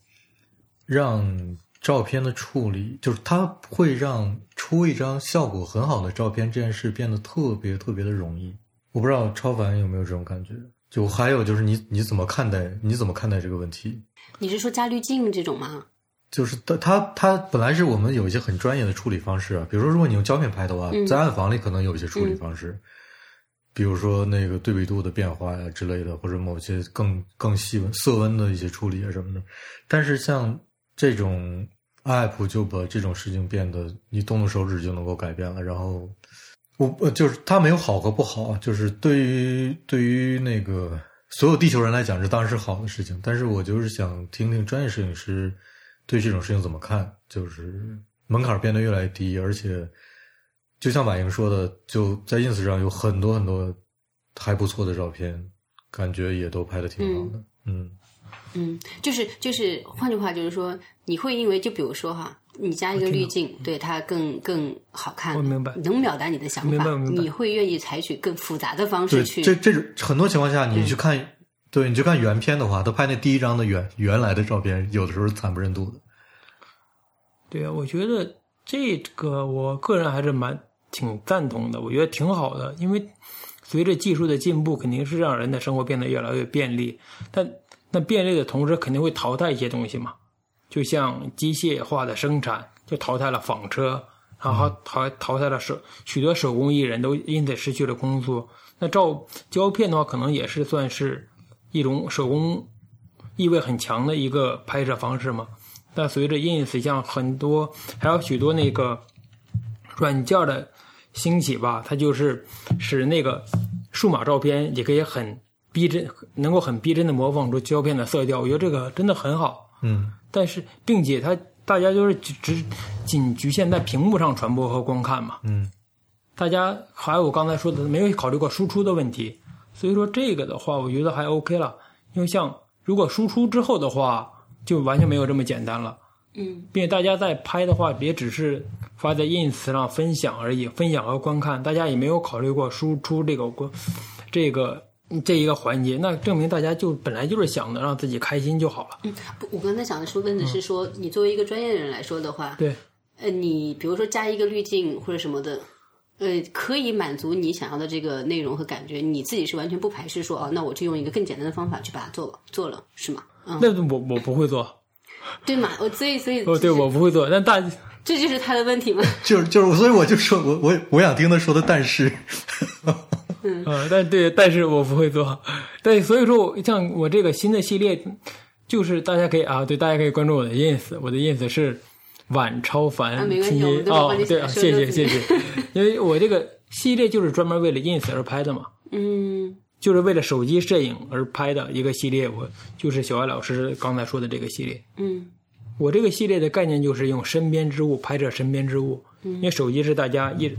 让照片的处理，就是它会让出一张效果很好的照片这件事变得特别特别的容易。我不知道超凡有没有这种感觉？就还有就是你你怎么看待你怎么看待这个问题？你是说加滤镜这种吗？就是它它它本来是我们有一些很专业的处理方式啊，比如说如果你用胶片拍的话，在暗房里可能有一些处理方式，比如说那个对比度的变化呀之类的，或者某些更更细温色温的一些处理啊什么的。但是像这种 app 就把这种事情变得你动动手指就能够改变了，然后我呃就是它没有好和不好，啊就是对于对于那个所有地球人来讲，这当然是好的事情。但是我就是想听听专业摄影师对这种事情怎么看，就是门槛变得越来越低，而且就像马莹说的，就在 ins 上有很多很多还不错的照片，感觉也都拍的挺好的。嗯嗯，就是就是，换句话就是说，你会因为就比如说哈，你加一个滤镜，对它更更好看，我明白能表达你的想法，你会愿意采取更复杂的方，式去这这种很多情况下，你去看，对，你就看原片的话，他拍那第一张的原原来的照片，有的时候惨不忍睹的。对啊，我觉得这个我个人还是蛮挺赞同的，我觉得挺好的，因为随着技术的进步，肯定是让人的生活变得越来越便利，但那便利的同时，肯定会淘汰一些东西嘛，就像机械化的生产就淘汰了纺车，然后淘淘汰了手许多手工艺人都因此失去了工作。那照胶片的话，可能也是算是一种手工意味很强的一个拍摄方式嘛。但随着 ins 像很多还有许多那个软件的兴起吧，它就是使那个数码照片也可以很逼真，能够很逼真的模仿出胶片的色调。我觉得这个真的很好。嗯但是，并且它大家就是只只仅局限在屏幕上传播和观看嘛。嗯大家还有我刚才说的，没有考虑过输出的问题，所以说这个的话，我觉得还 OK 了。因为像如果输出之后的话，就完全没有这么简单了。嗯并且大家在拍的话，也只是发在 ins 上分享而已，分享和观看，大家也没有考虑过输出这个观这个这一个环节。那证明大家就本来就是想的让自己开心就好了。嗯，不，我刚才想的说问的是说，你作为一个专业人来说的话，对，呃，你比如说加一个滤镜或者什么的，呃，可以满足你想要的这个内容和感觉，你自己是完全不排斥说，哦，那我就用一个更简单的方法去把它做了，做了，是吗？嗯，那我我不会做，对嘛，我所以所以，哦，对，我不会做。但大这就是他的问题嘛。就是就是，所以我就说我我我想听他说的，但是，呃，但对，但是我不会做。对，所以说我像我这个新的系列，就是大家可以啊，对，大家可以关注我的 ins，我的 ins 是晚超凡啊没关系我都会哦对，写谢谢谢谢，因为我这个系列就是专门为了 ins 而拍的嘛。嗯。就是为了手机摄影而拍的一个系列，我就是小艾老师刚才说的这个系列。嗯。我这个系列的概念就是用身边之物拍摄身边之物，因为手机是大家一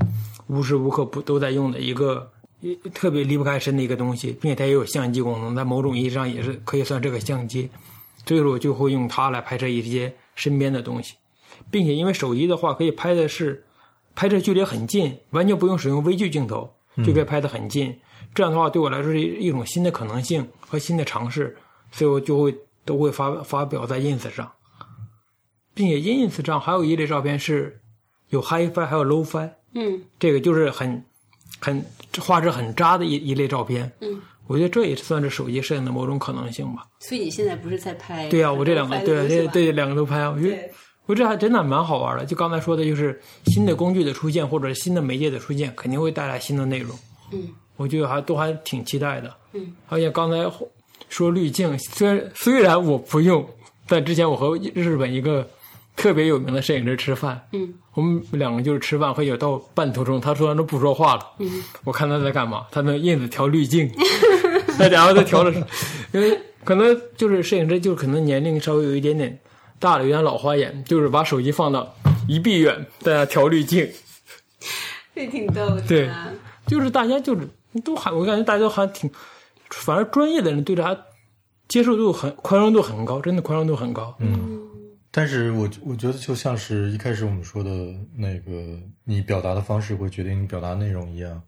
无时无刻不都在用的一个一特别离不开身的一个东西，并且它也有相机功能，在某种意义上也是可以算这个相机，所以说我就会用它来拍摄一些身边的东西，并且因为手机的话可以拍的是拍摄距离很近，完全不用使用微距镜头就可以拍得很近，这样的话对我来说是一种新的可能性和新的尝试，所以我就会都会发发表在 ins 上。并且 ins 上还有一类照片是有 HiFi 还有 LowFi，嗯这个就是很很画质很渣的一一类照片。嗯，我觉得这也算是手机摄影的某种可能性吧。所以你现在不是在拍？对呀、我这两个对对对两个都拍，我觉得对我这还真的蛮好玩的。就刚才说的，就是新的工具的出现或者新的媒介的出现，肯定会带来新的内容。嗯我觉得还都还挺期待的。嗯，而且刚才说滤镜，虽然虽然我不用，但之前我和日本一个特别有名的摄影师吃饭，嗯我们两个就是吃饭喝酒到半途中，他突然都不说话了。嗯我看他在干嘛，他那 ins 调滤镜，那然后他调的是，因为可能就是摄影师，就是可能年龄稍微有一点点大了，有点老花眼，就是把手机放到一臂远，大家调滤镜。这挺逗的。对就是大家就是都还，我感觉大家都还挺，反而专业的人对他接受度很宽容度很高，真的宽容度很高。嗯，但是我我觉得就像是一开始我们说的那个，你表达的方式会决定你表达内容一样，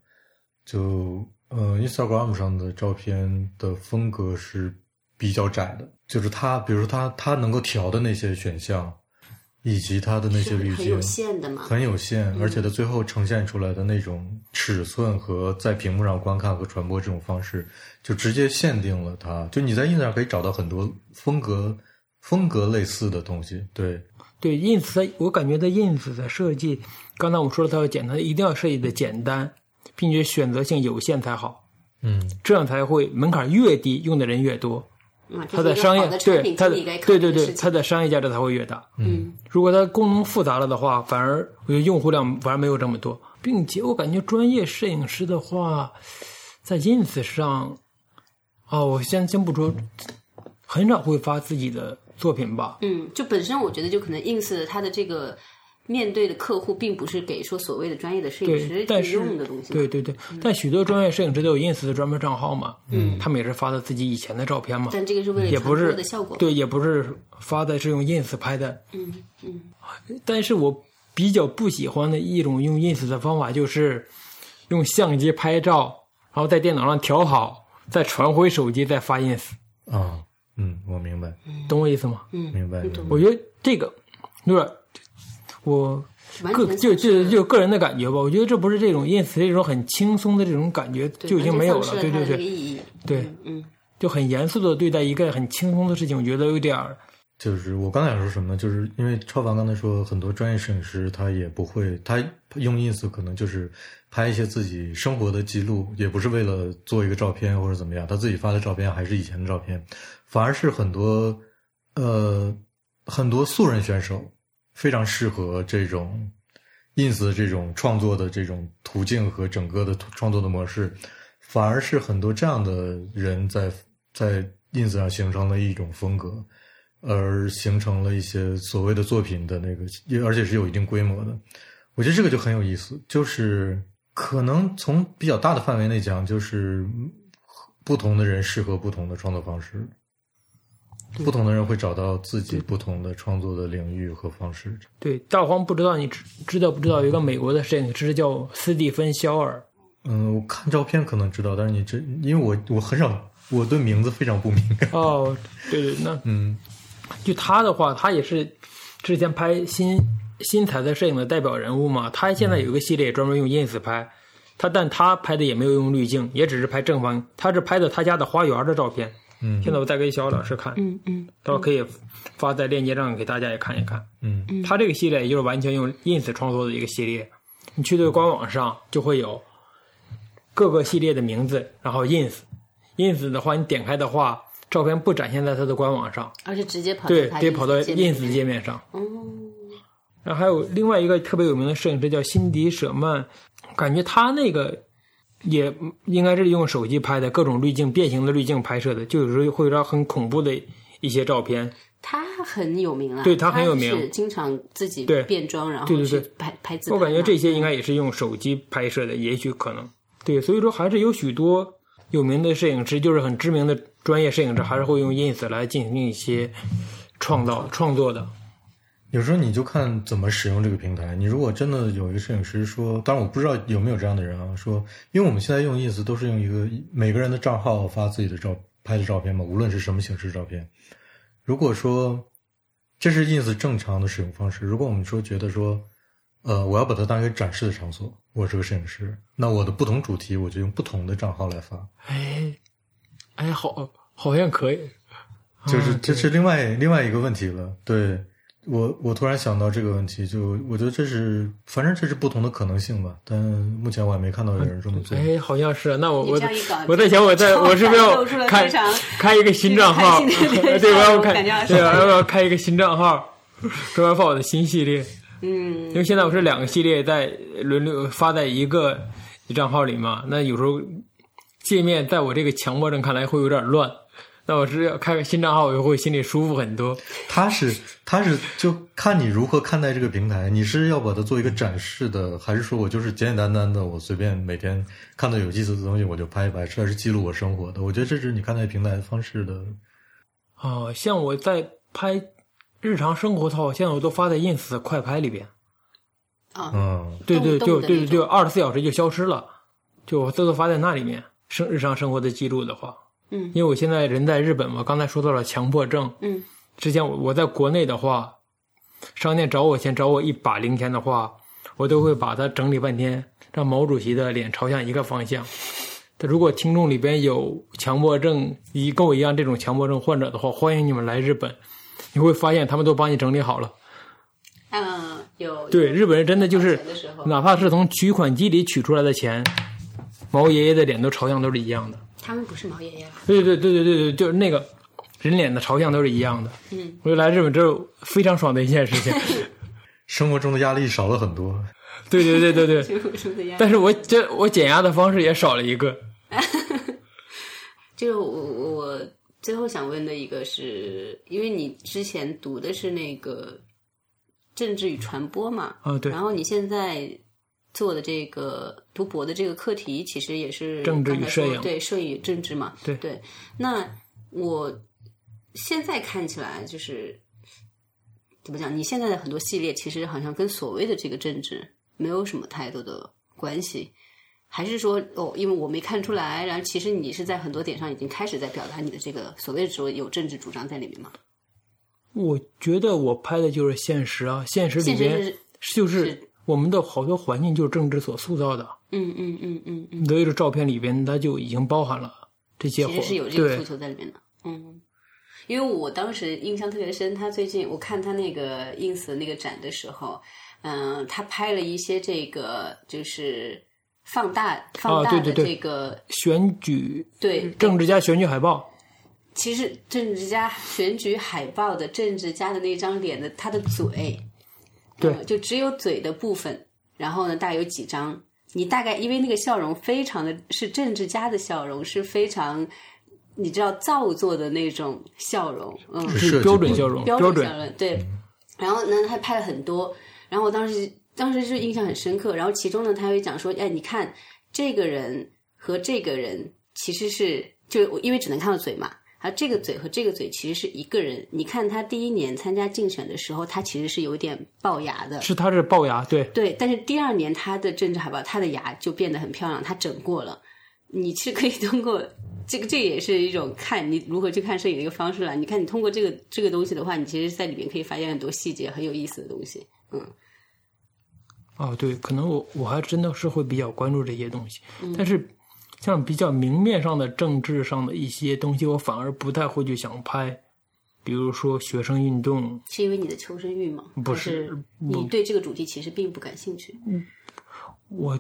就呃，Instagram 上的照片的风格是比较窄的，就是它，比如说它它能够调的那些选项，以及它的那些滤镜很有限的嘛。很有限，而且它最后呈现出来的那种尺寸和在屏幕上观看和传播这种方式，就直接限定了它。就你在 ins 上可以找到很多风格风格类似的东西，对，对 ins 的，我感觉在 ins 的设计，刚才我们说了它要简单，一定要设计的简单，并且选择性有限才好，嗯这样才会门槛越低，用的人越多。啊，它的商业对它的对对对，它的商业价值才会越大。嗯如果它功能复杂了的话，反而我觉得用户量反而没有这么多，并且我感觉专业摄影师的话，在 ins 上，啊，我先先不说，很少会发自己的作品吧。嗯，就本身我觉得就可能 ins 它的这个面对的客户并不是给说所谓的专业的摄影师去用的东西嘛。对对对，但许多专业摄影师都有 ins 的专门账号嘛，嗯，他们也是发的自己以前的照片嘛，但这个是为了传也不是播的效果。对，也不是发的是用 ins 拍的，嗯嗯。但是我比较不喜欢的一种用 ins 的方法，就是用相机拍照，然后在电脑上调好，再传回手机，再发 ins，啊，嗯，我明白，懂我意思吗？嗯，明白，明白。我觉得这个有点，我个就就就个人的感觉吧，我觉得这不是这种 ins 这种很轻松的这种感觉就已经没有了，对对对，意义。对嗯就很严肃的对待一个很轻松的事情，我觉得有点儿就是我刚才想说什么呢？就是因为超凡刚才说，很多专业摄影师他也不会，他用 ins 可能就是拍一些自己生活的记录，也不是为了做一个照片或者怎么样，他自己发的照片还是以前的照片，反而是很多呃很多素人选手非常适合这种 ins 的这种创作的这种途径和整个的创作的模式，反而是很多这样的人在在 ins 上形成了一种风格。而形成了一些所谓的作品的那个，而且是有一定规模的。我觉得这个就很有意思，就是可能从比较大的范围内讲，就是不同的人适合不同的创作方式，不同的人会找到自己不同的创作的领域和方式。对，大黄不知道你知知道不知道有一个美国的摄影师叫斯蒂芬肖尔？嗯，我看照片可能知道，但是你这因为我我很少，我对名字非常不敏感。哦，对对，那嗯。就他的话，他也是之前拍新新彩色摄影的代表人物嘛。他现在有一个系列专门用 ins 拍，他但他拍的也没有用滤镜，也只是拍正方，他是拍的他家的花园的照片。嗯，现在我再给小老师看，嗯嗯，到时候可以发在链接上给大家也看一看。嗯嗯，他这个系列也就是完全用 ins 创作的一个系列，你去这个官网上就会有各个系列的名字，然后 ins，ins 的话你点开的话。照片不展现在他的官网上，而且直接跑对，直接跑到 ins 界面上。哦，然后还有另外一个特别有名的摄影师叫辛迪舍曼，感觉他那个也应该是用手机拍的，各种滤镜、变形的滤镜拍摄的，就有时候会有点很恐怖的一些照片。他很有名啊，对他很有名，经常自己对变装，然后对对对拍拍自拍。我感觉这些应该也是用手机拍摄的，也许可能对，所以说还是有许多有名的摄影师，就是很知名的。专业摄影师还是会用 ins 来进行一些创造创作的。有时候你就看怎么使用这个平台。你如果真的有一个摄影师说，当然我不知道有没有这样的人啊，说，因为我们现在用 ins 都是用一个每个人的账号发自己的照拍的照片嘛，无论是什么形式照片。如果说这是 ins 正常的使用方式，如果我们说觉得说，呃，我要把它当一个展示的场所，我是个摄影师，那我的不同主题我就用不同的账号来发。哎。哎，好，好像可以，就是这是另外另外一个问题了。对我，我突然想到这个问题，就我觉得这是，反正这是不同的可能性吧。但目前我还没看到有人这么做。哎，好像是。那我我我在想，我在我是不是要开开一个新账号？对，我要开，对，我要开一个新账号，专门发我的新系列？嗯，因为现在我是两个系列在轮流发在一个账号里嘛，那有时候。界面在我这个强迫症看来会有点乱，那我是要开个新账号，我就会心里舒服很多。他是他是就看你如何看待这个平台，你是要把它做一个展示的，还是说我就是简简单单的，我随便每天看到有意思的东西我就拍一拍，这是记录我生活的。我觉得这是你看待平台方式的。哦，像我在拍日常生活的话，现在我都发在 ins 快拍里边。啊，嗯，对对，就对对就二十四小时就消失了，就这都发在那里面。生日常生活的记录的话，嗯，因为我现在人在日本嘛，刚才说到了强迫症，嗯，之前我我在国内的话，商店找我钱找我一把零钱的话，我都会把它整理半天，让毛主席的脸朝向一个方向。如果听众里边有强迫症，一跟我一样这种强迫症患者的话，欢迎你们来日本，你会发现他们都帮你整理好了。嗯，有对日本人真的就是，哪怕是从取款机里取出来的钱。毛爷爷的脸都朝向都是一样的，他们不是毛爷爷。对对对对对对，就是那个人脸的朝向都是一样的。嗯，我就来日本，这是非常爽的一件事情。生活中的压力少了很多。对对对对对。生活中的压力。但是我这我减压的方式也少了一个。就我我最后想问的一个是，因为你之前读的是那个政治与传播嘛？啊对。然后你现在。做的这个读博的这个课题，其实也是政治与摄影，对摄影政治嘛，对对。那我现在看起来就是怎么讲？你现在的很多系列，其实好像跟所谓的这个政治没有什么太多的关系，还是说哦，因为我没看出来，然后其实你是在很多点上已经开始在表达你的这个所谓的说有政治主张在里面吗？我觉得我拍的就是现实啊，现实里边就是。我们的好多环境就是政治所塑造的。嗯嗯嗯嗯嗯。所以这照片里边，它就已经包含了这些。其实是有这个诉求在里面的。嗯，因为我当时印象特别深，他最近我看他那个 ins 的那个展的时候，嗯、他拍了一些这个就是放大放大的这个、选举对政治家选举海报，其实政治家选举海报的政治家的那张脸的他的嘴，对呃就只有嘴的部分，然后呢，大概有几张，你大概因为那个笑容非常的是政治家的笑容，是非常你知道造作的那种笑容，嗯，是标准笑容，标标准笑容对。然后呢，他拍了很多，然后我当时当时是印象很深刻。然后其中呢，他会讲说，哎，你看这个人和这个人其实是就我因为只能看到嘴嘛。啊，这个嘴和这个嘴其实是一个人。你看他第一年参加竞选的时候，他其实是有点龅牙的，是他是龅牙，对，对。但是第二年他的政治海报，他的牙就变得很漂亮，他整过了。你是可以通过这个，这也是一种看你如何去看摄影的一个方式了。你看，你通过这个这个东西的话，你其实在里面可以发现很多细节，很有意思的东西。嗯，哦，对，可能我我还真的是会比较关注这些东西，嗯但是像比较明面上的政治上的一些东西，我反而不太会去想拍，比如说学生运动，是因为你的求生欲吗？不还是你对这个主题其实并不感兴趣？嗯我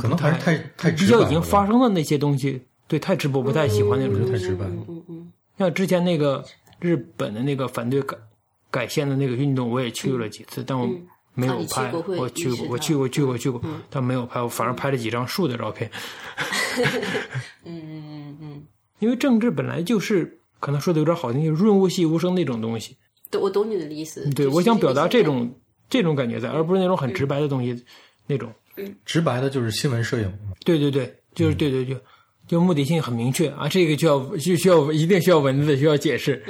可能还是太太比较已经发生的那些东西，对，太直白，不太喜欢那种太东西。直白嗯嗯嗯像之前那个日本的那个反对改改宪的那个运动，我也去了几次，但我没有拍。我去过，我去过，去过，去过，但没有拍。我反而拍了几张树的照片。嗯嗯嗯，因为政治本来就是可能说的有点好听，就是润物细无声那种东西。对，我懂你的意思。对，就是我想表达这种这种感觉在，而不是那种很直白的东西，那种。直白的就是新闻摄影，对对对，就是对对对，就目的性很明确啊，这个就要就需要一定需要文字，需要解释。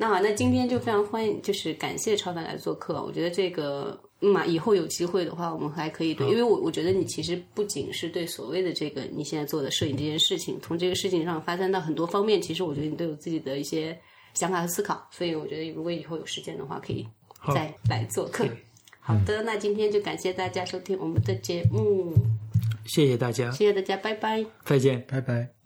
那好，那今天就非常欢迎，就是感谢超凡来做客。我觉得这个嗯嘛，以后有机会的话，我们还可以对，因为我我觉得你其实不仅是对所谓的这个你现在做的摄影这件事情，从这个事情上发散到很多方面，其实我觉得你都有自己的一些想法和思考。所以我觉得如果以后有时间的话，可以再来做客。好的，那今天就感谢大家收听我们的节目，谢谢大家，谢谢大家，拜拜。再见。拜拜。